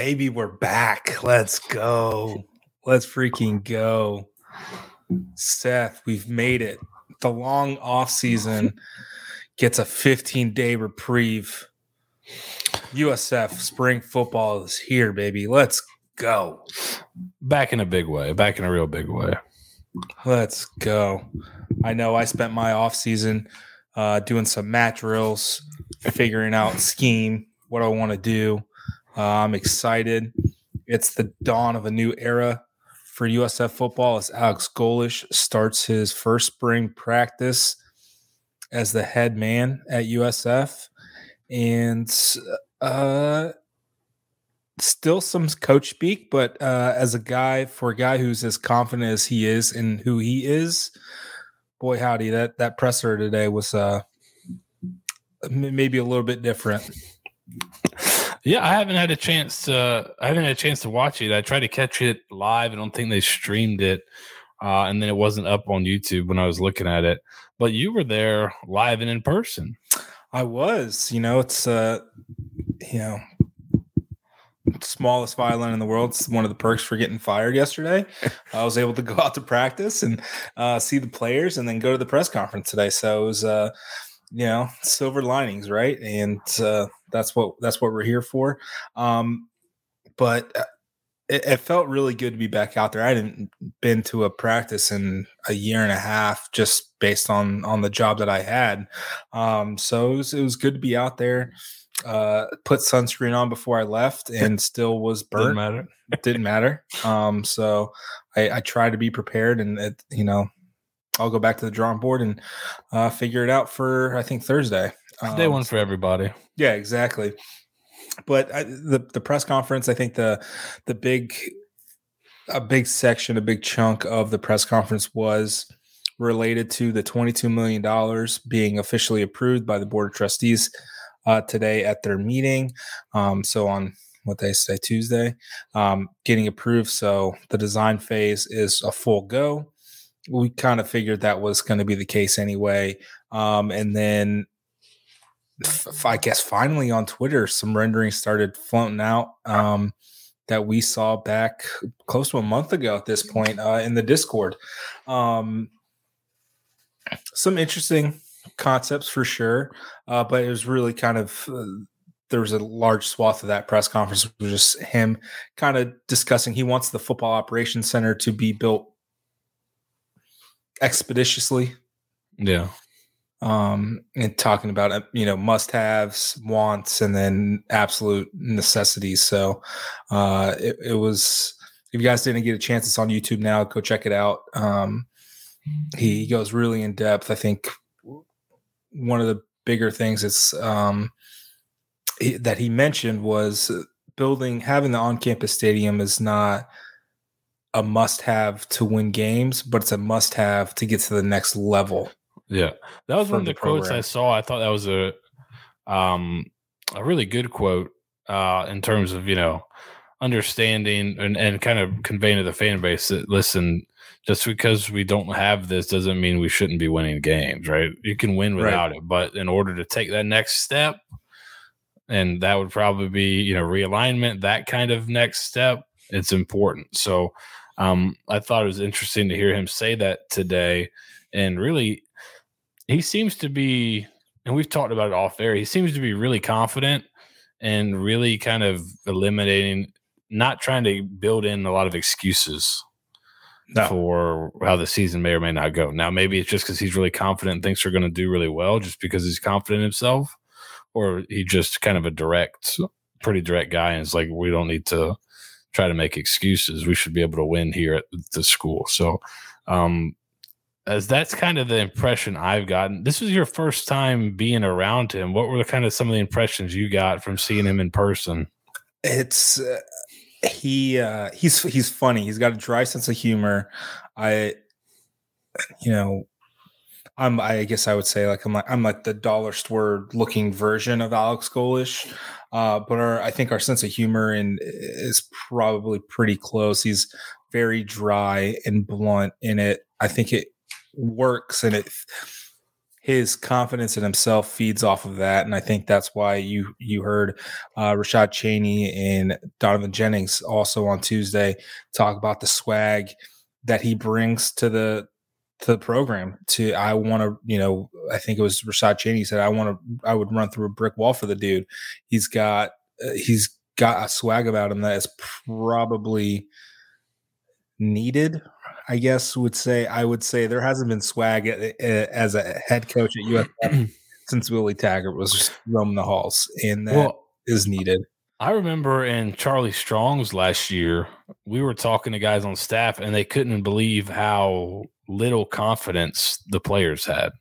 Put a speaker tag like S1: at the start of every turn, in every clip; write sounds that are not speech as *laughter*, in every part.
S1: baby, we're back. Let's go. Let's freaking go. Seth, we've made it. The long off season gets a 15 day reprieve. USF spring football is here, baby. Let's go.
S2: Back in a big way. Back in a real big way.
S1: Let's go. I know I spent my off season uh, doing some mat drills, figuring out scheme, what I want to do. Uh, I'm excited. It's the dawn of a new era for USF football as Alex Golesh starts his first spring practice as the head man at USF. And uh, still some coach speak, but uh, as a guy, for a guy who's as confident as he is in who he is, boy, howdy, that, that presser today was uh, maybe a little bit different.
S2: Yeah, I haven't had a chance to. I haven't had a chance to watch it. I tried to catch it live. I don't think they streamed it, uh, and then it wasn't up on YouTube when I was looking at it. But you were there live and in person.
S1: I was. You know, it's uh, you know, smallest violin in the world. It's one of the perks for getting fired yesterday. *laughs* I was able to go out to practice and uh, see the players, and then go to the press conference today. So it was. Uh, you know silver linings right? And uh, that's what that's what we're here for. Um but uh, it, it, felt really good to be back out there. I hadn't been to a practice in a year and a half just based on on the job that i had. Um so it was, it was good to be out there uh put sunscreen on before i left and still was burnt.
S2: didn't matter.
S1: Didn't matter. Um so i i tried to be prepared and it you know I'll go back to the drawing board and uh, figure it out for I think Thursday.
S2: Um, Day one for everybody.
S1: Yeah, exactly. But I, the the press conference, I think the the big a big section, a big chunk of the press conference was related to the twenty two million dollars being officially approved by the board of trustees uh, today at their meeting. Um, so on what they say Tuesday, um, getting approved. So the design phase is a full go we kind of figured that was going to be the case anyway. Um, and then f- I guess finally on Twitter, some rendering started floating out um, that we saw back close to a month ago at this point uh, in the Discord. Um, some interesting concepts for sure, uh, but it was really kind of. Uh, there was a large swath of that press conference was just him kind of discussing he wants the football operations center to be built expeditiously.
S2: Yeah.
S1: Um, and talking about uh, you know must haves, wants, and then absolute necessities. So, uh, it, it was. If you guys didn't get a chance, it's on YouTube now. Go check it out. Um, he, he goes really in depth. I think one of the bigger things it's um, that he mentioned was building having the on-campus stadium is not a must have to win games, but it's a must have to get to the next level.
S2: Yeah. That was one of the, the quotes I saw. I thought that was a um a really good quote uh in terms of, you know, understanding and, and kind of conveying to the fan base that listen, just because we don't have this doesn't mean we shouldn't be winning games, right? You can win without right. it, but in order to take that next step, and that would probably be, you know, realignment, that kind of next step, it's important. So um, I thought it was interesting to hear him say that today. And really, he seems to be, and we've talked about it off air, he seems to be really confident and really kind of eliminating, not trying to build in a lot of excuses no. for how the season may or may not go. Now, maybe it's just because he's really confident and thinks they're going to do really well just because he's confident in himself, or he just kind of a direct, pretty direct guy and it's like, we don't need to try to make excuses. We should be able to win here at the school. So, um, as that's kind of the impression I've gotten. This was your first time being around him. What were the kind of some of the impressions you got from seeing him in person?
S1: It's uh, he uh, he's he's funny. He's got a dry sense of humor. I, you know, I'm I guess I would say like I'm like I'm like the dollar store looking version of Alex Golesh. Uh, but our I think our sense of humor and is probably pretty close. He's very dry and blunt in it. I think it works and it his confidence in himself feeds off of that, and I think that's why you you heard uh, Rashad Cheney and Donovan Jennings also on Tuesday talk about the swag that he brings to the to the program. To I want to, you know, I think it was Rashad Cheney said I want to, I would run through a brick wall for the dude. He's got uh, he's got a swag about him that is probably needed I guess would say I would say there hasn't been swag as a head coach at USF *clears throat* since Willie Taggart was roaming the halls, and that well, is needed.
S2: I remember in Charlie Strong's last year, we were talking to guys on staff, and they couldn't believe how little confidence the players had.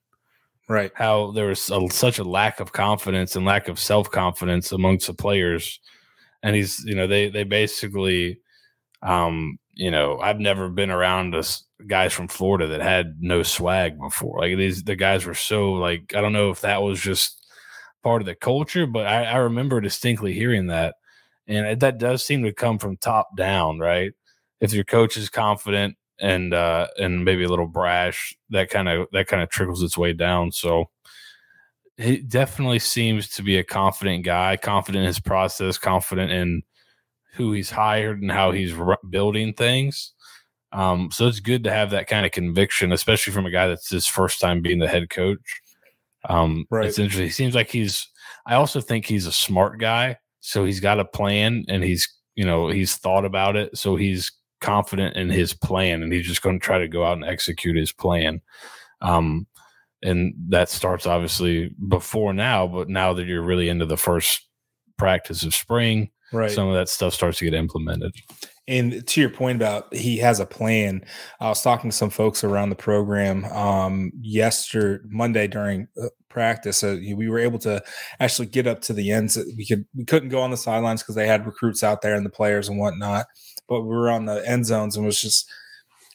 S1: Right.
S2: How there was a, such a lack of confidence and lack of self confidence amongst the players, and he's you know they they basically um you know, I've never been around us guys from Florida that had no swag before. Like these, the guys were so like I don't know if that was just part of the culture, but I, I remember distinctly hearing that, and that does seem to come from top down, right? If your coach is confident and uh and maybe a little brash, that kind of that kind of trickles its way down. So he definitely seems to be a confident guy, confident in his process, confident in who he's hired and how he's building things. Um, so it's good to have that kind of conviction, especially from a guy that's his first time being the head coach. Um, right. It's interesting. He seems like he's. I also think he's a smart guy, so he's got a plan and he's you know he's thought about it, so he's confident in his plan and he's just going to try to go out and execute his plan. Um, and that starts obviously before now, but now that you're really into the first practice of spring, right. some of that stuff starts to get implemented.
S1: And to your point about he has a plan i was talking to some folks around the program um yesterday monday during uh, practice uh, we were able to actually get up to the ends. We could we couldn't go on the sidelines because they had recruits out there and the players and whatnot but we were on the end zones and was just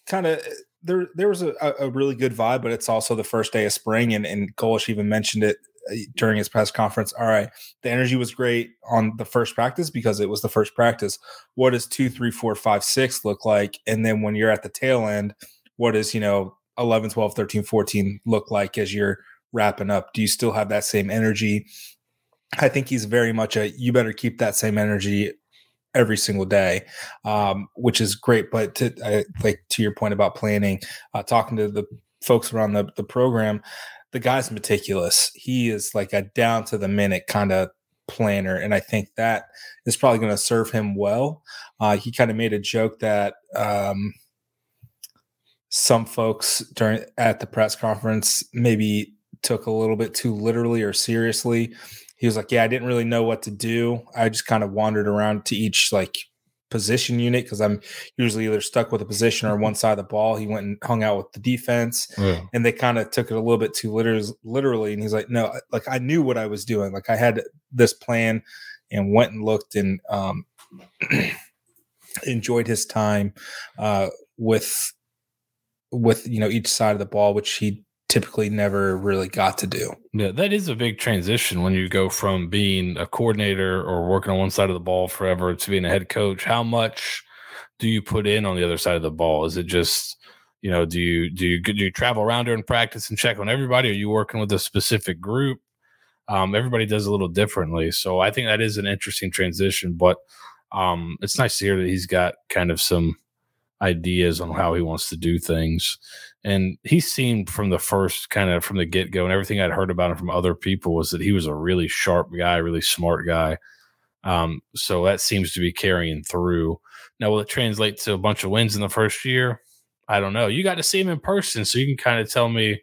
S1: kind of there there was a, a really good vibe but it's also the first day of spring and and Golesh even mentioned it uh, during his press conference. All right, the energy was great on the first practice because it was the first practice. What does two, three, four, five, six look like? And then when you're at the tail end, what does, you know, 11, 12, 13, 14 look like as you're wrapping up? Do you still have that same energy? I think he's very much a you better keep that same energy every single day, um, which is great. But to like to your point about planning, uh, talking to the folks around the, the program, the guy's meticulous. He is like a down to the minute kind of planner, and I think that is probably going to serve him well. Uh, he kind of made a joke that um, some folks during at the press conference maybe took a little bit too literally or seriously. He was like, "Yeah, I didn't really know what to do. I just kind of wandered around to each like position unit because I'm usually either stuck with a position or one side of the ball. He went and hung out with the defense, yeah. and they kind of took it a little bit too literally. And he's like, "No, like I knew what I was doing. Like I had this plan, and went and looked and um, *clears throat* enjoyed his time uh, with with you know each side of the ball, which he typically never really got to do.
S2: Yeah, that is a big transition when you go from being a coordinator or working on one side of the ball forever to being a head coach. How much do you put in on the other side of the ball? Is it just you know, do you do you do you travel around during practice and check on everybody? Are you working with a specific group? Um, everybody does a little differently, so I think that is an interesting transition. But um, it's nice to hear that he's got kind of some ideas on how he wants to do things. And he seemed from the first kind of from the get go, and everything I'd heard about him from other people was that he was a really sharp guy, really smart guy. Um, so that seems to be carrying through. Now, will it translate to a bunch of wins in the first year? I don't know. You got to see him in person, so you can kind of tell me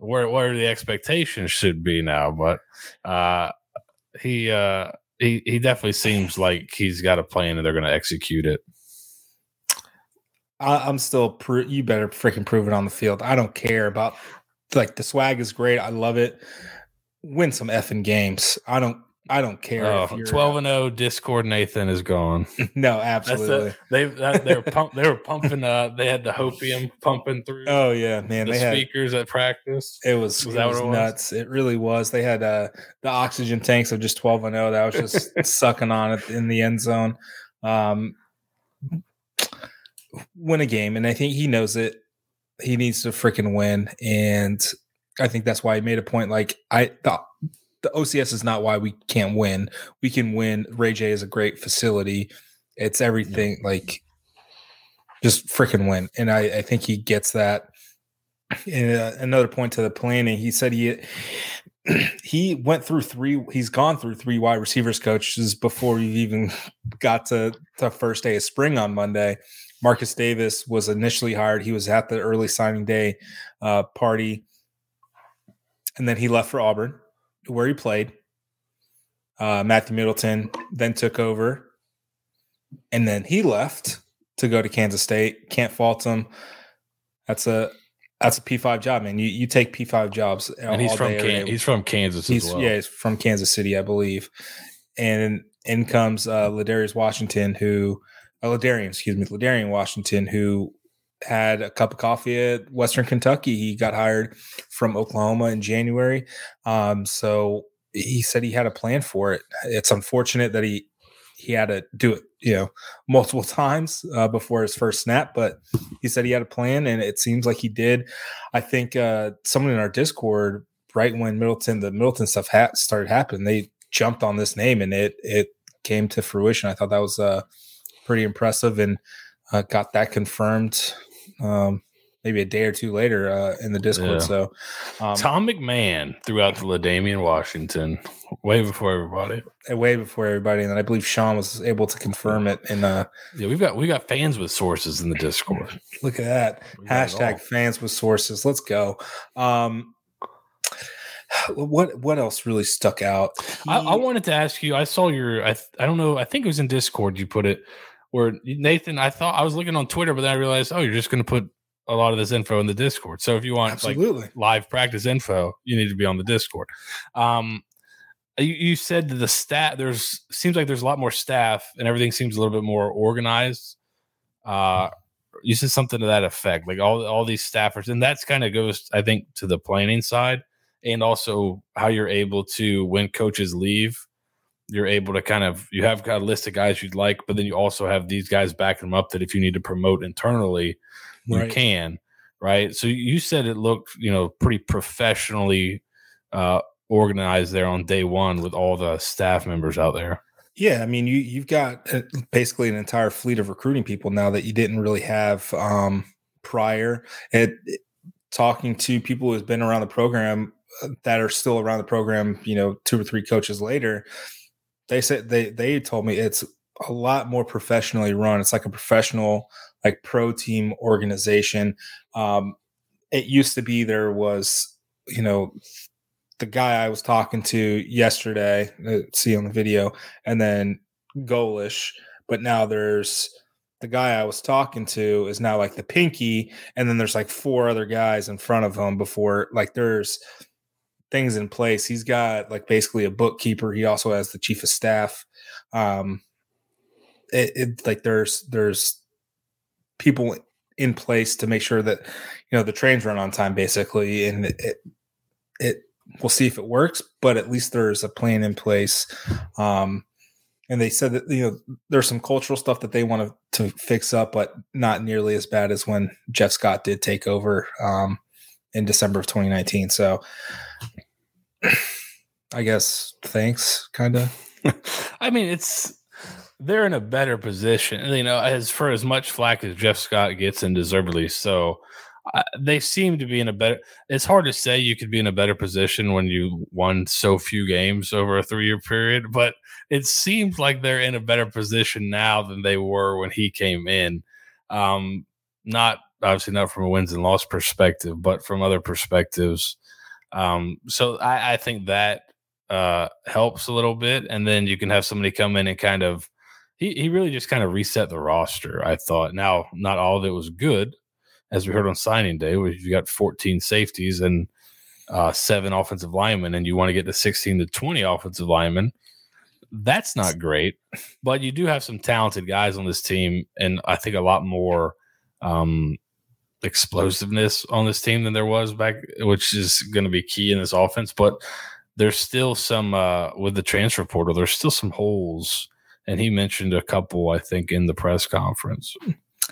S2: where where the expectations should be now. But uh, he uh, he he definitely seems like he's got a plan and they're going to execute it.
S1: I, am still. Pro- you better freaking prove it on the field. I don't care about like the swag is great. I love it. Win some effing games. I don't. I don't care.
S2: Oh, 12 and 0 Discord Nathan is gone. *laughs*
S1: no, absolutely.
S2: they they were *laughs* pump, they were pumping uh they had the hopium pumping through.
S1: Oh yeah, man.
S2: The
S1: they
S2: speakers
S1: had,
S2: at practice.
S1: It was, was, it was it nuts. Was? It really was. They had uh the oxygen tanks of just 12 and 0 that was just *laughs* sucking on it in the end zone. Um win a game, and I think he knows it. He needs to freaking win, and I think that's why he made a point. Like I the, the OCS is not why we can't win. We can win. Ray J is a great facility. It's everything. Yeah. Like just freaking win. And I, I think he gets that. And uh, another point to the planning, he said he *clears throat* he went through three. He's gone through three wide receivers coaches before we even got to the first day of spring on Monday. Marcus Davis was initially hired. He was at the early signing day uh, party, and then he left for Auburn, where he played. Uh, Matthew Middleton then took over, and then he left to go to Kansas State. Can't fault him. That's a that's a P five job, man. You you take P five jobs,
S2: and he's from Can- he's from Kansas
S1: he's,
S2: well.
S1: Yeah, he's from Kansas City, I believe. And in comes uh, Ladarius Washington, who uh, Ladarian, excuse me, Ladarian Washington, who had a cup of coffee at Western Kentucky. He got hired from Oklahoma in January. Um, so he said he had a plan for it. It's unfortunate that he he had to do it, you know, multiple *laughs* times uh, before his first snap. But he said he had a plan, and it seems like he did. I think uh, someone in our Discord, right when Middleton, the Middleton stuff ha- started happening, they jumped on this name, and it it came to fruition. I thought that was uh, pretty impressive, and uh, got that confirmed. Um, maybe a day or two later uh, in the Discord. Yeah. So,
S2: um, Tom McMahon threw out the Ladamian Washington way before everybody.
S1: Way before everybody, and I believe Sean was able to confirm it. And uh,
S2: yeah, we've got we got fans with sources in the Discord.
S1: Look at that hashtag fans with sources. Let's go. Um, what what else really stuck out?
S2: He, I, I, wanted to ask you. I saw your. I I don't know. I think it was in Discord. You put it where Nathan. I thought I was looking on Twitter, but then I realized, oh, you're just going to put a lot of this info in the Discord. So if you want Absolutely. like live practice info, you need to be on the Discord. Um, you, you said the staff there's seems like there's a lot more staff and everything seems a little bit more organized. Uh, you said something to that effect, like all all these staffers, and that's kind of goes, I think, to the planning side, and also how you're able to when coaches leave, you're able to kind of you have got a list of guys you'd like, but then you also have these guys backing them up that if you need to promote internally, you can, right? So you said it looked, you know, pretty professionally uh, organized there on day one with all the staff members out there.
S1: Yeah, I mean, you you've got uh, basically an entire fleet of recruiting people now that you didn't really have um, prior. It, it, talking to people who's been around the program uh, that are still around the program, you know, two or three coaches later, they said they they told me it's a lot more professionally run. It's like a professional like pro team organization. Um, it used to be there was, you know, the guy I was talking to yesterday, uh, see on the video, and then Golesh, but now there's the guy I was talking to is now like the pinky, and then there's like four other guys in front of him before like there's things in place. He's got like basically a bookkeeper. He also has the chief of staff. Um, it, it like there's there's people in place to make sure that you know the trains run on time basically and it, it, it we'll see if it works but at least there's a plan in place um and they said that you know there's some cultural stuff that they want to, to fix up but not nearly as bad as when jeff scott did take over um in december of 2019 so i guess thanks kind of *laughs*
S2: i mean it's they're in a better position. You know, as for as much flack as Jeff Scott gets, and deservedly so, uh, they seem to be in a better. It's hard to say you could be in a better position when you won so few games over a three-year period, but it seems like they're in a better position now than they were when he came in. Um, not obviously not from a wins and loss perspective, but from other perspectives. Um, so I, I think that uh, helps a little bit, and then you can have somebody come in and kind of he he really just kind of reset the roster. I thought. Now, not all of it was good, as we heard on signing day. Where you got 14 safeties and uh, seven offensive linemen, and you want to get to 16 to 20 offensive linemen. That's not great, but you do have some talented guys on this team, and I think a lot more um, explosiveness on this team than there was back, which is going to be key in this offense. But there's still some uh, with the transfer portal. There's still some holes and he mentioned a couple, I think, in the press conference.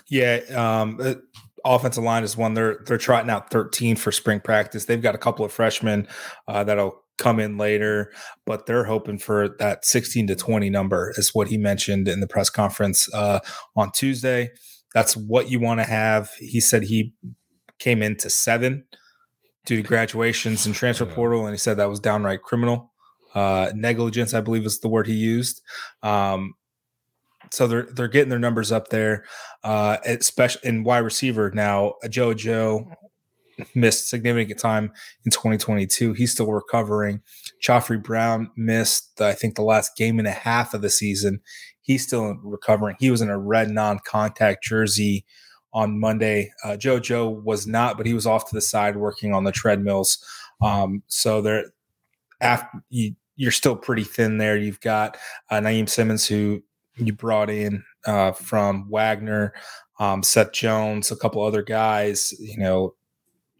S1: Yeah, um, uh, offensive line is one they're they're trotting out 13 for spring practice. They've got a couple of freshmen uh, that'll come in later, but they're hoping for that 16 to 20 number is what he mentioned in the press conference uh, on Tuesday. That's what you want to have. He said he came into seven due to graduations and transfer portal, and he said that was downright criminal. Uh, negligence, I believe, is the word he used. Um, so they're they're getting their numbers up there, uh, especially in wide receiver now. JoJo missed significant time in 2022. He's still recovering. Khafre Brown missed, I think, the last game and a half of the season. He's still recovering. He was in a red non-contact jersey on Monday. Uh, JoJo was not, but he was off to the side working on the treadmills. Um, so they're after you, you're still pretty thin there. You've got uh, Naeem Simmons, who you brought in uh, from Wagner, um, Seth Jones, a couple other guys. You know,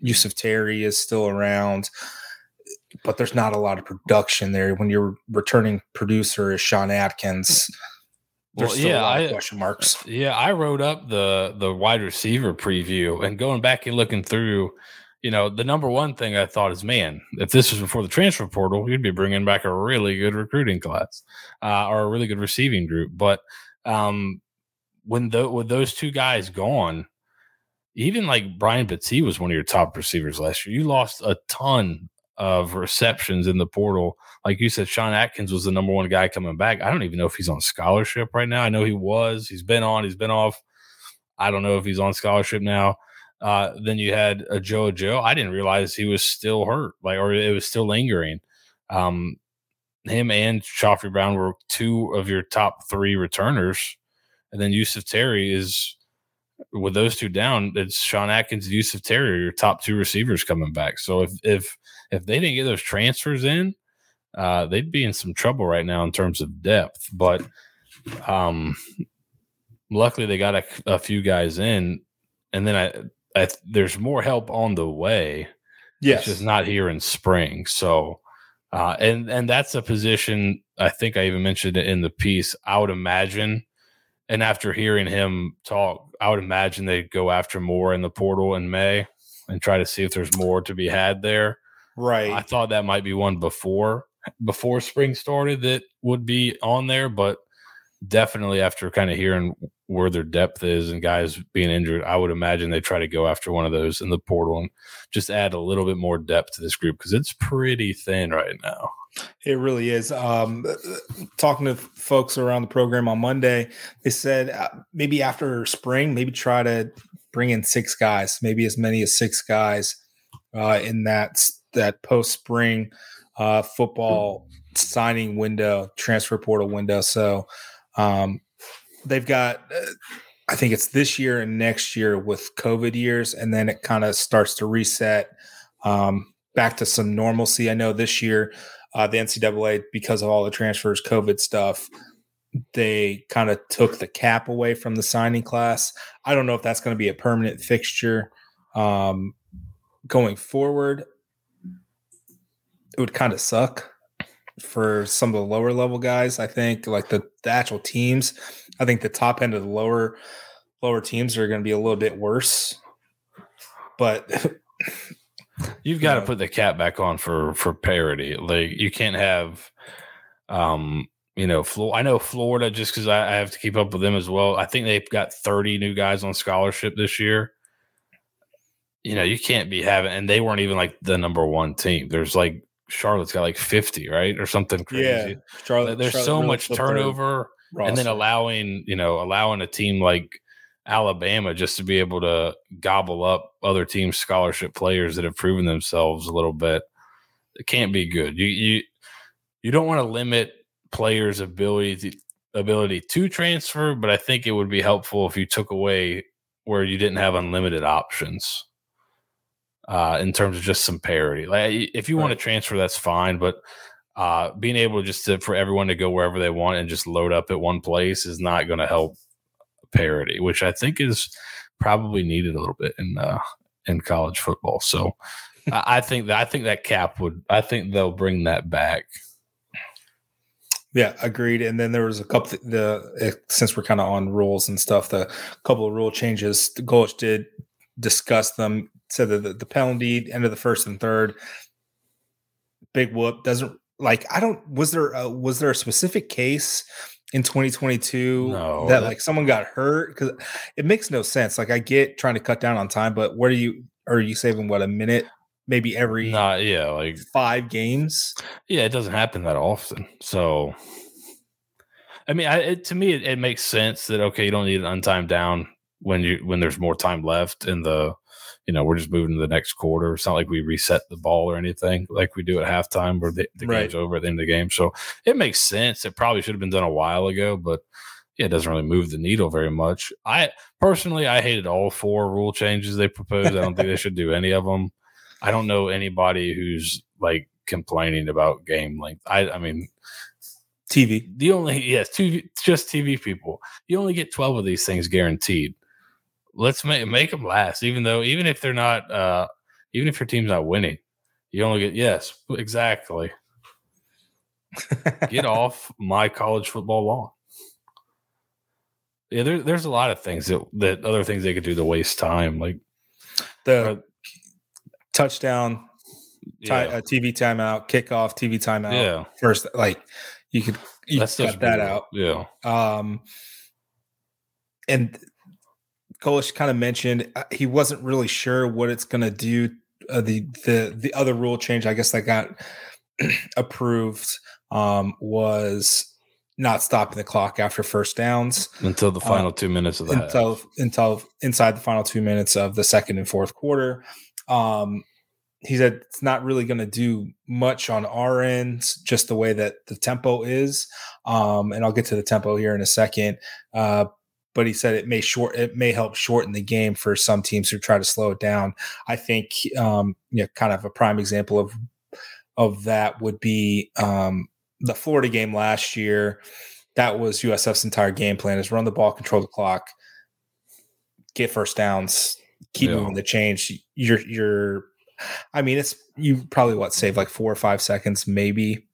S1: Yusuf Terry is still around, but there's not a lot of production there. When your returning producer is Sean Atkins,
S2: there's well, yeah, I, question marks. Yeah, I wrote up the the wide receiver preview and going back and looking through. You know, the number one thing I thought is, man, if this was before the transfer portal, you'd be bringing back a really good recruiting class uh, or a really good receiving group. But um, when the, with those two guys gone, even like Brian Battie was one of your top receivers last year. You lost a ton of receptions in the portal. Like you said, Sean Atkins was the number one guy coming back. I don't even know if he's on scholarship right now. I know he was. He's been on. He's been off. I don't know if he's on scholarship now. Uh, then you had a JoJo. I didn't realize he was still hurt, like or it was still lingering. Um, him and Khafre Brown were two of your top three returners, and then Yusuf Terry is with those two down, it's Sean Atkins Yusuf Terry, your top two receivers coming back. So if if if they didn't get those transfers in, uh, they'd be in some trouble right now in terms of depth. But um, luckily they got a, a few guys in, and then I, I there's more help on the way. Yes, it's just not here in spring. So. Uh, and and that's a position I think I even mentioned it in the piece. I would imagine and after hearing him talk, I would imagine they'd go after more in the portal in May and try to see if there's more to be had there.
S1: Right.
S2: I thought that might be one before before spring started that would be on there, but definitely after kind of hearing where their depth is and guys being injured, I would imagine they try to go after one of those in the portal and just add a little bit more depth to this group because it's pretty thin right now.
S1: It really is. Um, talking to folks around the program on Monday, they said uh, maybe after spring, maybe try to bring in six guys, maybe as many as six guys uh, in that that post spring uh, football signing window, transfer portal window. So um, they've got. Uh, I think it's this year and next year with COVID years, and then it kind of starts to reset um, back to some normalcy. I know this year uh, the NCAA because of all the transfers, COVID stuff. They kind of took the cap away from the signing class. I don't know if that's going to be a permanent fixture um, going forward. It would kind of suck for some of the lower level guys. I think like the, the actual teams. I think the top end of the lower lower teams are going to be a little bit worse. But *laughs*
S2: You've got to put the cap back on for for parity. Like you can't have, um, you know, Flo- I know Florida just because I, I, have to keep up with them as well. I think they've got thirty new guys on scholarship this year. You know, you can't be having, and they weren't even like the number one team. There's like Charlotte's got like fifty, right, or something crazy. Yeah, Charlotte. There's Charlotte so really much turnover, and then allowing you know allowing a team like Alabama just to be able to gobble up other teams' scholarship players that have proven themselves a little bit. It can't be good. You you you don't want to limit players' ability to, ability to transfer, but I think it would be helpful if you took away where you didn't have unlimited options. Uh, in terms of just some parity, like if you right. want to transfer, that's fine. But uh, being able to just to, for everyone to go wherever they want and just load up at one place is not going to help parity, which I think is probably needed a little bit in uh, in college football. So *laughs* I think that I think that cap would I think they'll bring that back.
S1: Yeah, agreed. And then there was a couple the since we're kind of on rules and stuff, the couple of rule changes. The Golesh did discuss them. Said that the, the penalty, end of the first and third, big whoop doesn't like. I don't. Was there a, was there a specific case in 2022 no, that, that like someone got hurt? Because it makes no sense. Like I get trying to cut down on time, but where are you? Are you saving what a minute? Maybe every
S2: not yeah like
S1: five games.
S2: Yeah, it doesn't happen that often. So I mean, I, it, to me, it, it, makes sense that okay, you don't need an untimed down when you when there's more time left in the, you know, we're just moving to the next quarter. It's not like we reset the ball or anything like we do at halftime where the, the right. game's over at the end of the game. So it makes sense. It probably should have been done a while ago, but yeah, it doesn't really move the needle very much. I personally, I hated all four rule changes they proposed. I don't think they should do any of them. I don't know anybody who's like complaining about game length. I, I mean,
S1: TV.
S2: The only yes, TV, just TV people. You only get twelve of these things guaranteed. Let's make make them last, even though even if they're not, uh even if your team's not winning, you only get yes, exactly. get *laughs* off my college football lawn. Yeah, there, there's a lot of things that that other things they could do to waste time, like
S1: the uh, touchdown, yeah. t- uh, TV timeout, kickoff, TV timeout.
S2: Yeah,
S1: first like you could you That's cut that out.
S2: Yeah.
S1: Um, and Golesh kind of mentioned uh, he wasn't really sure what it's going to do. Uh, the the the other rule change, I guess, that got *clears throat* approved um, was not stopping the clock after first downs
S2: until the final uh, two minutes of the
S1: until half. until inside the final two minutes of the second and fourth quarter. Um, he said it's not really going to do much on our end, just the way that the tempo is. Um, and I'll get to the tempo here in a second. Uh, but he said it may short it may help shorten the game for some teams who try to slow it down. I think um, you know, kind of a prime example of of that would be um, the Florida game last year. That was USF's entire game plan: is run the ball, control the clock, get first downs, keep yeah. moving the change. You're you're I mean, it's you probably what save like four or five seconds, maybe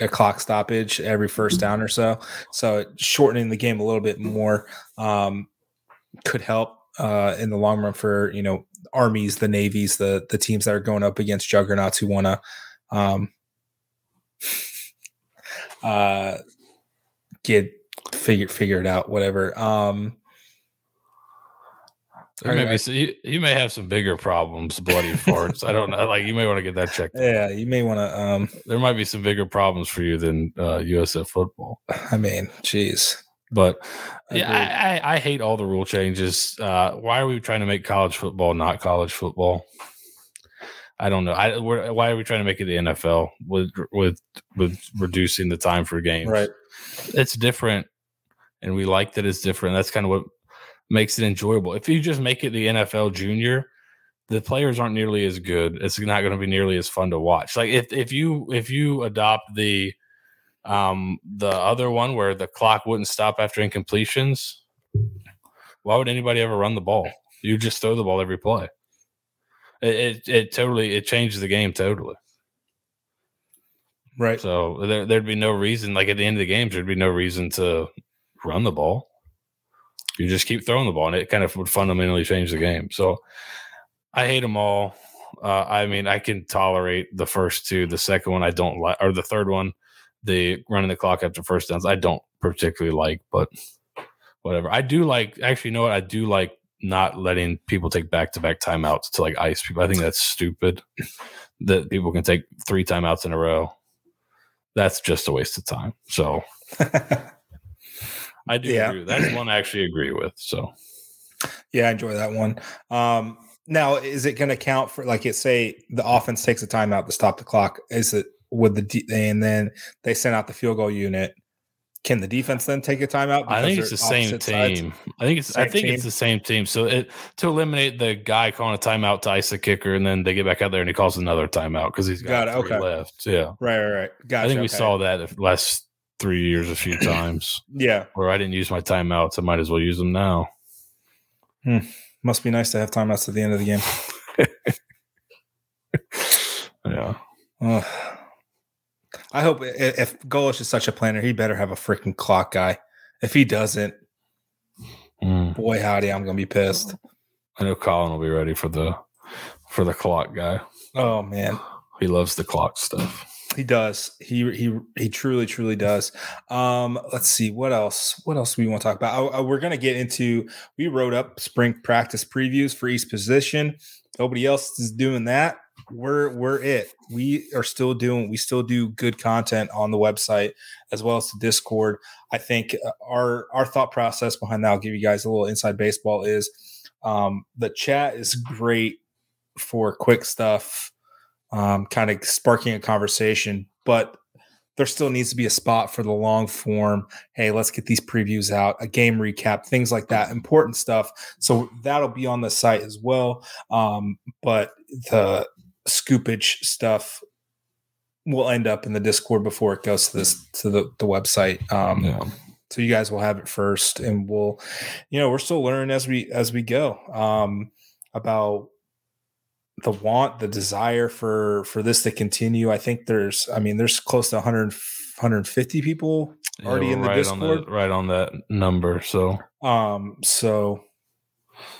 S1: a clock stoppage every first down or so. So shortening the game a little bit more um, could help uh, in the long run for you know armies, the navies, the the teams that are going up against juggernauts who want to um, *laughs* uh, get figure figure it out, whatever. Um,
S2: Maybe so you, you, may have some bigger problems, bloody *laughs* farts. I don't know. Like you may want to get that checked.
S1: Yeah, you may want to. Um,
S2: there might be some bigger problems for you than uh, USF football.
S1: I mean, jeez.
S2: But yeah, I, I, I, hate all the rule changes. Uh, why are we trying to make college football not college football? I don't know. I why are we trying to make it the NFL with with with reducing the time for games?
S1: Right.
S2: It's different, and we like that it's different. That's kind of what makes it enjoyable. If you just make it the NFL junior, the players aren't nearly as good. It's not going to be nearly as fun to watch. Like if if you if you adopt the um the other one where the clock wouldn't stop after incompletions, why would anybody ever run the ball? You just throw the ball every play. It it, it totally it changes the game totally.
S1: Right.
S2: So there, there'd be no reason, like at the end of the games, there'd be no reason to run the ball you just keep throwing the ball, and it kind of would fundamentally change the game. So I hate them all. Uh, I mean, I can tolerate the first two. The second one, I don't like, or the third one, the running the clock after first downs, I don't particularly like, but whatever. I do like, actually, you know what? I do like not letting people take back to back timeouts to like ice people. I think that's stupid *clears throat* that people can take three timeouts in a row. That's just a waste of time. So *laughs* I do yeah. agree. That's one I actually agree with. So
S1: yeah, I enjoy that one. Um now is it going to count for like it say the offense takes a timeout to stop the clock? Is it with the and then they send out the field goal unit? Can the defense then take a timeout?
S2: I think it's the same team. I think it's same I think team? it's the same team. So it to eliminate the guy calling a timeout to ice the kicker, and then they get back out there and he calls another timeout because he's got, got it. Okay. left. Yeah,
S1: right, right, right. Gotcha.
S2: I think we okay. saw that last three years a few *clears throat* times.
S1: yeah.
S2: Where I didn't use my timeouts. I might as well use them now.
S1: Hmm. Must be nice to have timeouts at the end of the game. *laughs*
S2: yeah.
S1: Uh, I hope if Golesh is such a planner, he better have a freaking clock guy. If he doesn't, mm. boy howdy, I'm gonna be pissed.
S2: I know Colin will be ready for the for the clock guy.
S1: Oh man,
S2: he loves the clock stuff.
S1: He does. He he he truly truly does. Um, let's see what else. What else we want to talk about? I, I, we're gonna get into. We wrote up spring practice previews for each position. Nobody else is doing that. We're we're it. We are still doing. We still do good content on the website as well as the Discord. I think uh, our our thought process behind that. I'll give you guys a little inside baseball. Is um, the chat is great for quick stuff um, kind of sparking a conversation, but there still needs to be a spot for the long form. Hey, let's get these previews out, a game recap, things like that, important stuff. So that'll be on the site as well. Um, but the scoopage stuff will end up in the Discord before it goes to this to the, the website. Um, yeah. So you guys will have it first, and we'll, you know, we're still learning as we as we go um, about the want, the desire for for this to continue. I think there's, I mean, there's close to 100, 150 people already yeah, in the
S2: right
S1: Discord,
S2: on the, right on that number. So,
S1: um, so,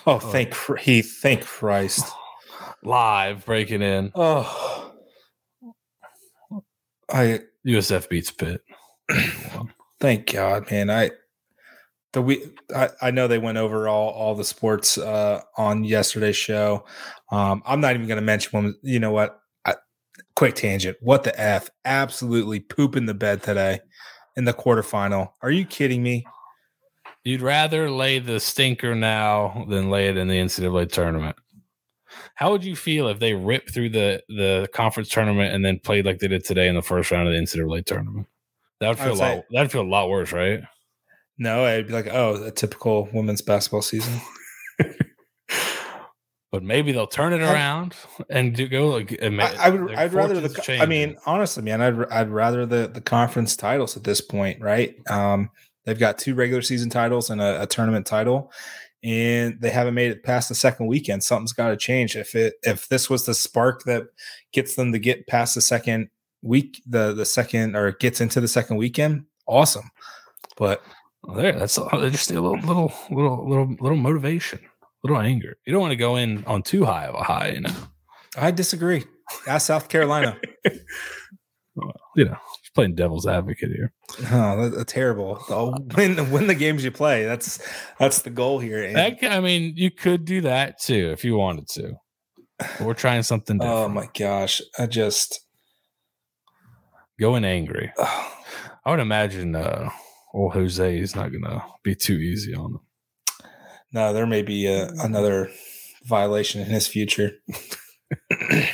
S1: oh, thank he, thank Christ, *sighs*
S2: live breaking in.
S1: Oh, I
S2: USF beats Pitt. *clears throat*
S1: thank God, man. I the we I, I know they went over all all the sports uh on yesterday's show. Um I'm not even gonna mention one you know what? I, quick tangent. What the F? Absolutely poop in the bed today in the quarterfinal. Are you kidding me?
S2: You'd rather lay the stinker now than lay it in the NCAA tournament. How would you feel if they ripped through the the conference tournament and then played like they did today in the first round of the NCAA tournament? That would feel would a lot. That'd feel a lot worse, right?
S1: No, I'd be like, oh, a typical women's basketball season. *laughs*
S2: but maybe they'll turn it around and do go. Like,
S1: I, I would. I'd rather the. Change. I mean, honestly, man, I'd I'd rather the the conference titles at this point, right? Um, they've got two regular season titles and a, a tournament title, and they haven't made it past the second weekend. Something's got to change. If it if this was the spark that gets them to get past the second week, the the second or gets into the second weekend, awesome. But
S2: well, there, that's just a little, little, little, little, little motivation, little anger. You don't want to go in on too high of a high, you know.
S1: I disagree. Ask South Carolina. *laughs*
S2: well, you know, playing devil's advocate here.
S1: Oh, that's terrible. Oh, win, win the games you play. That's that's the goal here.
S2: That, I mean, you could do that too if you wanted to. But we're trying something
S1: oh different. Oh my gosh, I just
S2: going angry. I would imagine. uh old Jose is not going to be too easy on them.
S1: No, there may be a, another violation in his future. *coughs*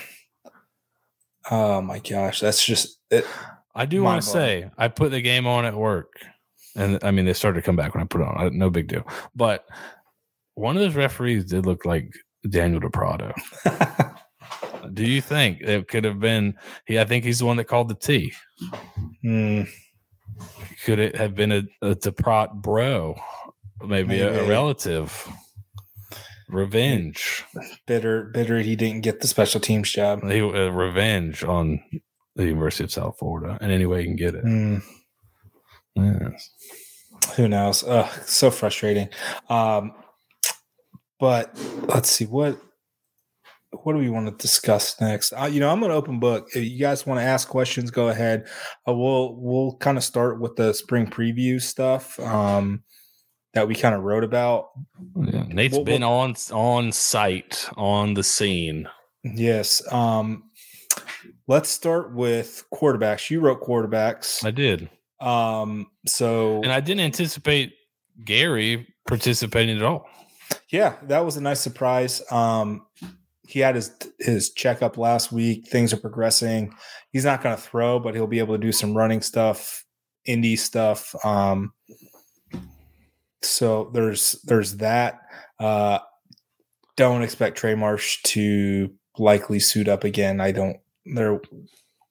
S1: oh my gosh, that's just it.
S2: I do want to say I put the game on at work, and I mean they started to come back when I put it on. No big deal, but one of those referees did look like Daniel DePrado. *laughs* do you think it could have been he? I think he's the one that called the T.
S1: Hmm.
S2: Could it have been a, a DePrado bro? Maybe, Maybe. A, a, relative. Revenge.
S1: Bitter, bitter. He didn't get the special teams job.
S2: He uh, revenge on the University of South Florida, and any way he can get it. Mm.
S1: Yes. Who knows? Ugh, so frustrating. Um, but let's see what what do we want to discuss next? Uh, you know, I'm an open book. If you guys want to ask questions, go ahead. Uh, we'll we'll kind of start with the spring preview stuff um, that we kind of wrote about.
S2: Yeah. Nate's we'll, been we'll, on on site on the scene.
S1: Yes. Um, let's start with quarterbacks. You wrote quarterbacks.
S2: I did.
S1: Um, so
S2: and I didn't anticipate Gerry participating at all.
S1: Yeah, that was a nice surprise. Um, he had his his checkup last week. Things are progressing. He's not going to throw, but he'll be able to do some running stuff, indie stuff. Um, so there's there's that. Uh, don't expect Trey Marsh to likely suit up again. I don't. There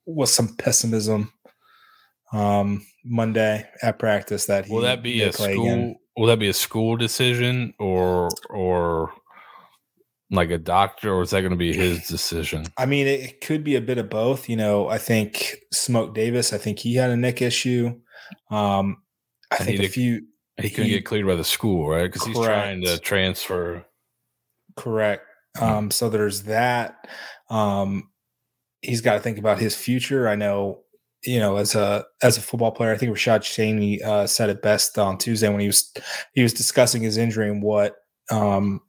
S1: was some pessimism um, Monday at practice that
S2: he will that be a school. Again. Will that be a school decision or or like a doctor, or is that going to be his *clears throat* decision?
S1: I mean, it could be a bit of both. You know, I think Smoke Davis, I think he had a neck issue. Um, I and think a few.
S2: He couldn't get cleared by the school, right? Because he's trying to transfer.
S1: Correct. Um, so there's that. Um, he's got to think about his future. I know, you know, as a as a football player, I think Rashad Cheney uh, said it best on Tuesday when he was he was discussing his injury and what um,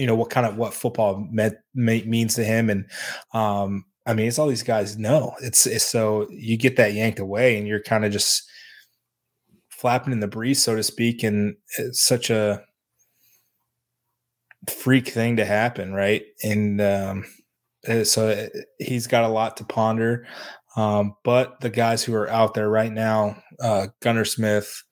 S1: you know what kind of what football meant, means to him and um, I mean, it's all these guys know. It's, it's so you get that yanked away, and you're kind of just flapping in the breeze, so to speak, and it's such a freak thing to happen, right? And um, eh, so eh, he's got a lot to ponder. Um, but the guys who are out there right now, uh, Gunner Smith,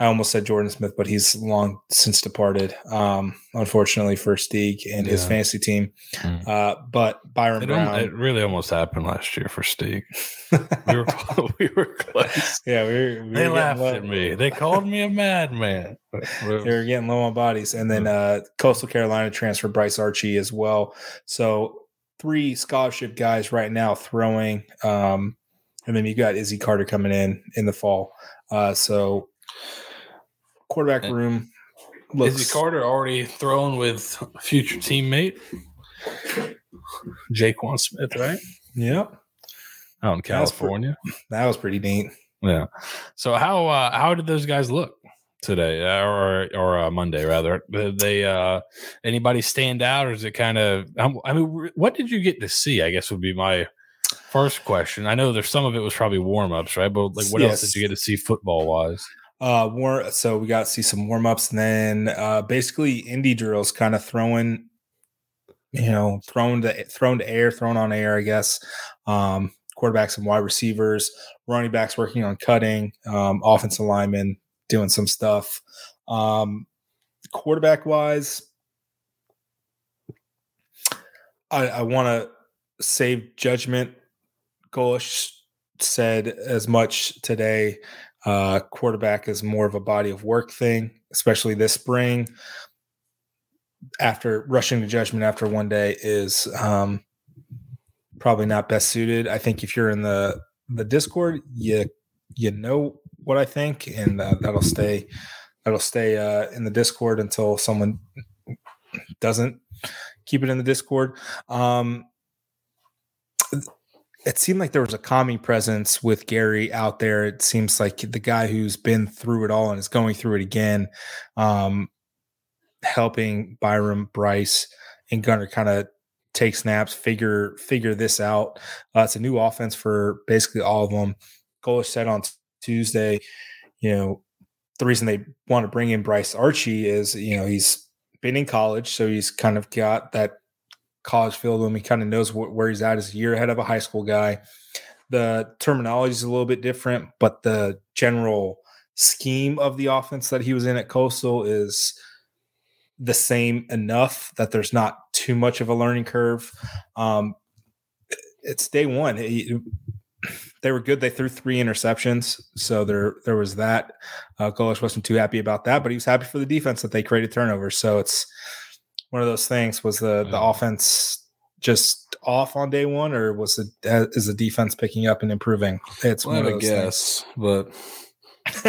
S1: I almost said Jordan Smith, but he's long since departed, um, unfortunately for Stieg and yeah. his fantasy team. Mm. Uh, but Byrum
S2: it
S1: Brown.
S2: it really almost happened last year for Stieg. *laughs* we, were, *laughs* we were close.
S1: Yeah, we were, we
S2: they were laughed at me. They called me a madman. *laughs*
S1: they were getting low on bodies. And then uh, Coastal Carolina transfer Bryce Archie as well. So three scholarship guys right now throwing. Um, and then you got Izzy Carter coming in in the fall. Uh, so quarterback and room.
S2: Looks, Izzy Carter already thrown with future teammate Jaquan Smith, right?
S1: Yep.
S2: Out in California.
S1: That was, pretty, that was pretty neat.
S2: Yeah. So how uh, how did those guys look today uh, or or uh, Monday rather? Did they uh, anybody stand out, or is it kind of? I mean, what did you get to see? I guess would be my first question. I know there's some of it was probably warm ups, right? But like, what yes. else did you get to see football wise?
S1: Uh, war, so we got to see some warm ups, and then uh, basically indie drills, kind of throwing, you know, thrown to thrown to air, thrown on air, I guess. Um, quarterbacks and wide receivers, running backs working on cutting, um, offensive linemen doing some stuff. Um, quarterback wise, I, I want to save judgment. Golesh said as much today uh, quarterback is more of a body of work thing, especially this spring. After rushing to judgment after one day is um, probably not best suited. I think if you're in the the Discord, you you know what I think, and uh, that'll stay that'll stay uh, in the Discord until someone doesn't keep it in the Discord. Um, it seemed like there was a calming presence with Gerry out there. It seems like the guy who's been through it all and is going through it again, um, helping Byrum, Bryce, and Gunner kind of take snaps, figure figure this out. Uh, it's a new offense for basically all of them. Golesh said on Tuesday, you know, the reason they want to bring in Bryce Archie is, you know, he's been in college, so he's kind of got that college field him. He kind of knows wh- where he's at. He's a year ahead of a high school guy. The terminology is a little bit different, but the general scheme of the offense that he was in at Coastal is the same enough that there's not too much of a learning curve. Um, it's day one. He, they were good. They threw three interceptions, so there there was that. Uh, Golesh wasn't too happy about that, but he was happy for the defense that they created turnovers. So it's one of those things. Was the the offense just off on day one, or was it is the defense picking up and improving?
S2: It's well, one of those guess, things.
S1: but *laughs*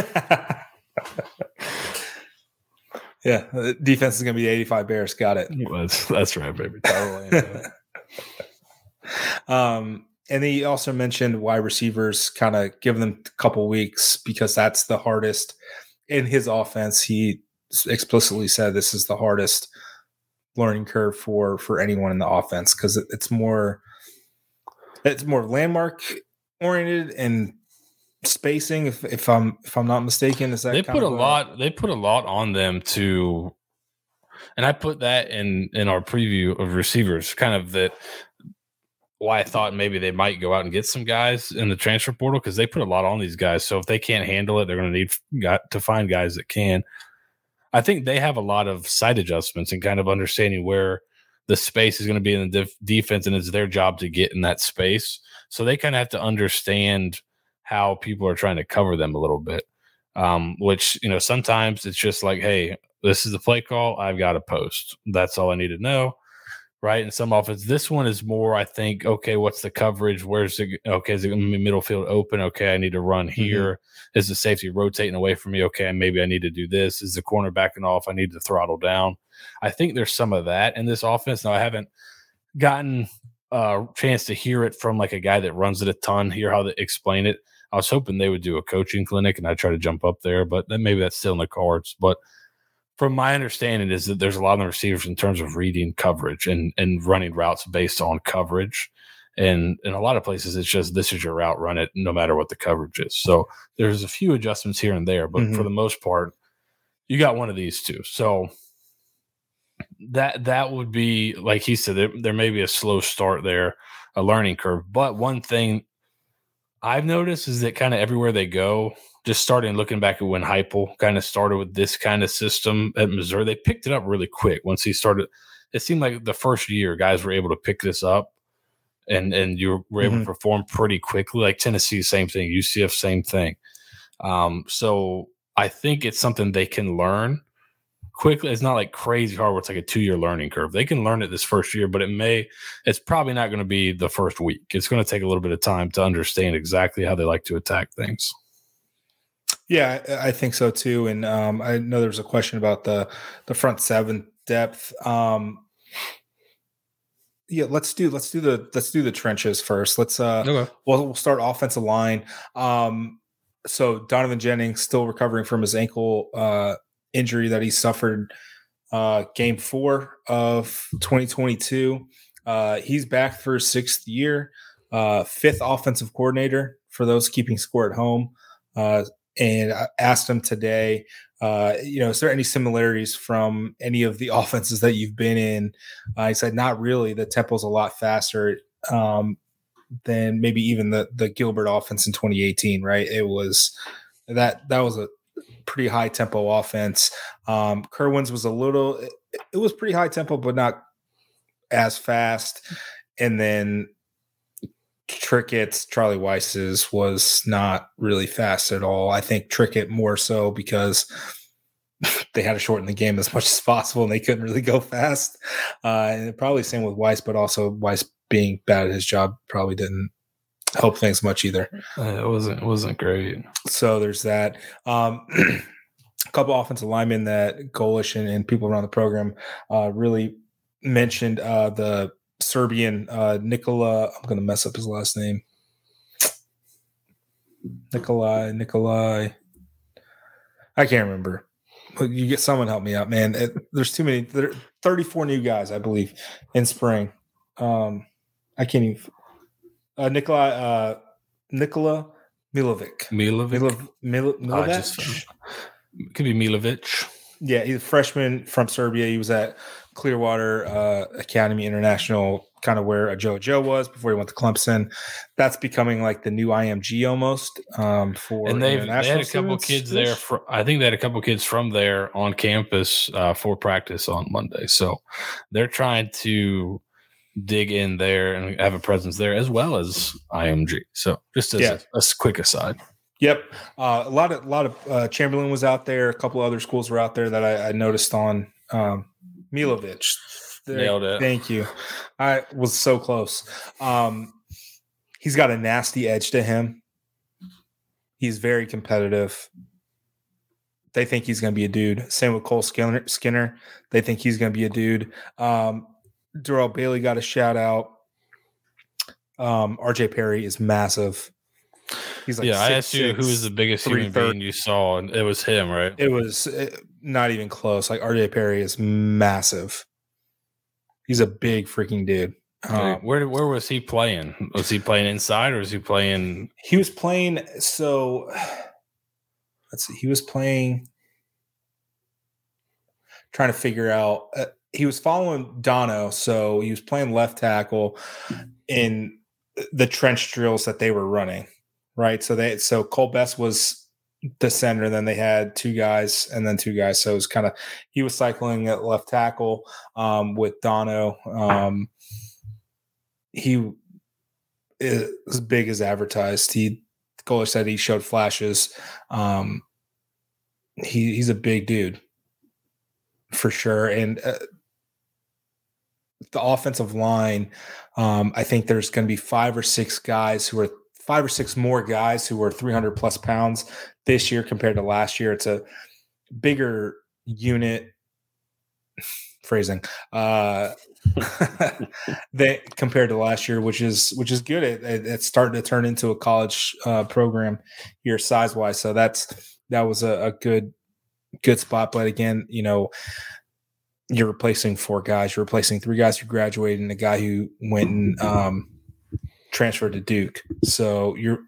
S1: yeah, the defense is going to be 85 Bears. Got it.
S2: That's, that's right, baby. Totally. *laughs*
S1: um, and he also mentioned why receivers kind of give them a couple weeks because that's the hardest in his offense. He explicitly said this is the hardest learning curve for for anyone in the offense because it, it's more it's more landmark oriented and spacing if, if i'm if i'm not mistaken. Is that
S2: they put a lot they put a lot on them to and i put that in in our preview of receivers kind of that why i thought maybe they might go out and get some guys in the transfer portal because they put a lot on these guys. So if they can't handle it they're going to need got to find guys that can I think they have a lot of side adjustments and kind of understanding where the space is going to be in the def- defense, and it's their job to get in that space. So they kind of have to understand how people are trying to cover them a little bit. Um, which you know sometimes it's just like, hey, this is the play call. I've got to post. That's all I need to know. Right? In some offense, this one is more. I think. Okay, what's the coverage? Where's the okay? Is the middle field open? Okay, I need to run mm-hmm. here. Mm-hmm. Is the safety rotating away from me? Okay, maybe I need to do this. Is the corner backing off? I need to throttle down. I think there's some of that in this offense. Now I haven't gotten a chance to hear it from like a guy that runs it a ton. Hear how they explain it. I was hoping they would do a coaching clinic and I try to jump up there, but then maybe that's still in the cards. But from my understanding is that there's a lot of receivers in terms of reading coverage and and running routes based on coverage. And in a lot of places, it's just this is your route, run it no matter what the coverage is. So there's a few adjustments here and there, but mm-hmm. for the most part, you got one of these two. So that that would be like he said, there, there may be a slow start there, a learning curve. But one thing I've noticed is that kind of everywhere they go, just starting looking back at when Heupel kind of started with this kind of system at Missouri, they picked it up really quick once he started. It seemed like the first year guys were able to pick this up and and you were able mm-hmm. to perform pretty quickly. Like Tennessee, same thing. UCF, same thing. Um, so I think it's something they can learn quickly. It's not like crazy hard where it's like a two year learning curve. They can learn it this first year, but it may, it's probably not going to be the first week. It's going to take a little bit of time to understand exactly how they like to attack things.
S1: Yeah, I think so too. And um, I know there was a question about the the front seven depth. Um, yeah, let's do let's do the let's do the trenches first. Let's uh, okay. we'll, we'll start offensive line. Um, so Donovan Jennings still recovering from his ankle uh, injury that he suffered uh, game four of 2022. Uh, he's back for his sixth year, uh, fifth offensive coordinator for those keeping score at home. Uh, and I asked him today, uh, you know, is there any similarities from any of the *laughs* offenses that you've been in? Uh, he said, not really. The tempo's a lot faster um, than maybe even the the Gilbert offense in 2018. Right? It was that that was a pretty high tempo offense. Um, Kerwin's was a little, it, it was pretty high tempo, but not as fast. And then Trickett's Charlie Weis's was not really fast at all. I think Trickett more so because *laughs* they had to shorten the game as much as possible and they couldn't really go fast. Uh, and probably same with Weis, but also Weis being bad at his job probably didn't help things much either.
S2: Uh, it wasn't it wasn't great.
S1: So there's that. Um, *clears throat* a couple offensive linemen that Golesh and, and people around the program uh, really mentioned uh, the Serbian uh, Nikola. I'm going to mess up his last name. Nikolai, Nikolai. I can't remember. But you get someone help me out, man. It, there's too many. There 34 new guys, I believe, in spring. Um, I can't even uh, Nikolai uh, Nikola Milovic.
S2: Milovic.
S1: Mil, Mil, Milovic.
S2: could be Milovic.
S1: Yeah, he's a freshman from Serbia. He was at Clearwater uh, Academy International, kind of where JoJo was before he went to Clemson. That's becoming like the new IMG almost um, for.
S2: And they've they had a couple kids there. For, I think they had a couple kids from there on campus uh, for practice on Monday. So they're trying to dig in there and have a presence there as well as IMG. So just as yeah. a, a, quick aside.
S1: Yep, uh, a lot of a lot of uh, Chamberlain was out there. A couple other schools were out there that I, I noticed on um, Milovic.
S2: Nailed it.
S1: Thank you. I was so close. Um, he's got a nasty edge to him. He's very competitive. They think he's going to be a dude. Same with Cole Skinner. Skinner. They think he's going to be a dude. Um, Darrell Bailey got a shout out. Um, RJ Perry is massive.
S2: He's like yeah. Six, I asked you who was the biggest human being you saw, and it was him, right?
S1: It was not even close. Like RJ Perry is massive. He's a big freaking dude.
S2: Um, where where was he playing? Was he playing inside or was he playing?
S1: He was playing. So *sighs* let's see. He was playing. Trying to figure out. Uh, he was following Dono, so he was playing left tackle in the trench drills that they were running, right? So they so Cole Best was the center, then they had two guys and then two guys. So it was kind of he was cycling at left tackle um, with Dono. Um, he is big as advertised. He Golesh said he showed flashes. Um, he he's a big dude for sure, and uh, the offensive line, um, I think there's going to be five or six guys who are five or six more guys who are 300 plus pounds this year compared to last year. It's a bigger unit phrasing uh *laughs* that compared to last year which is which is good it, it, it's starting to turn into a college uh program here size wise so that's that was a, a good good spot but again you know you're replacing four guys. You're replacing three guys who graduated and a guy who went and um, transferred to Duke. So your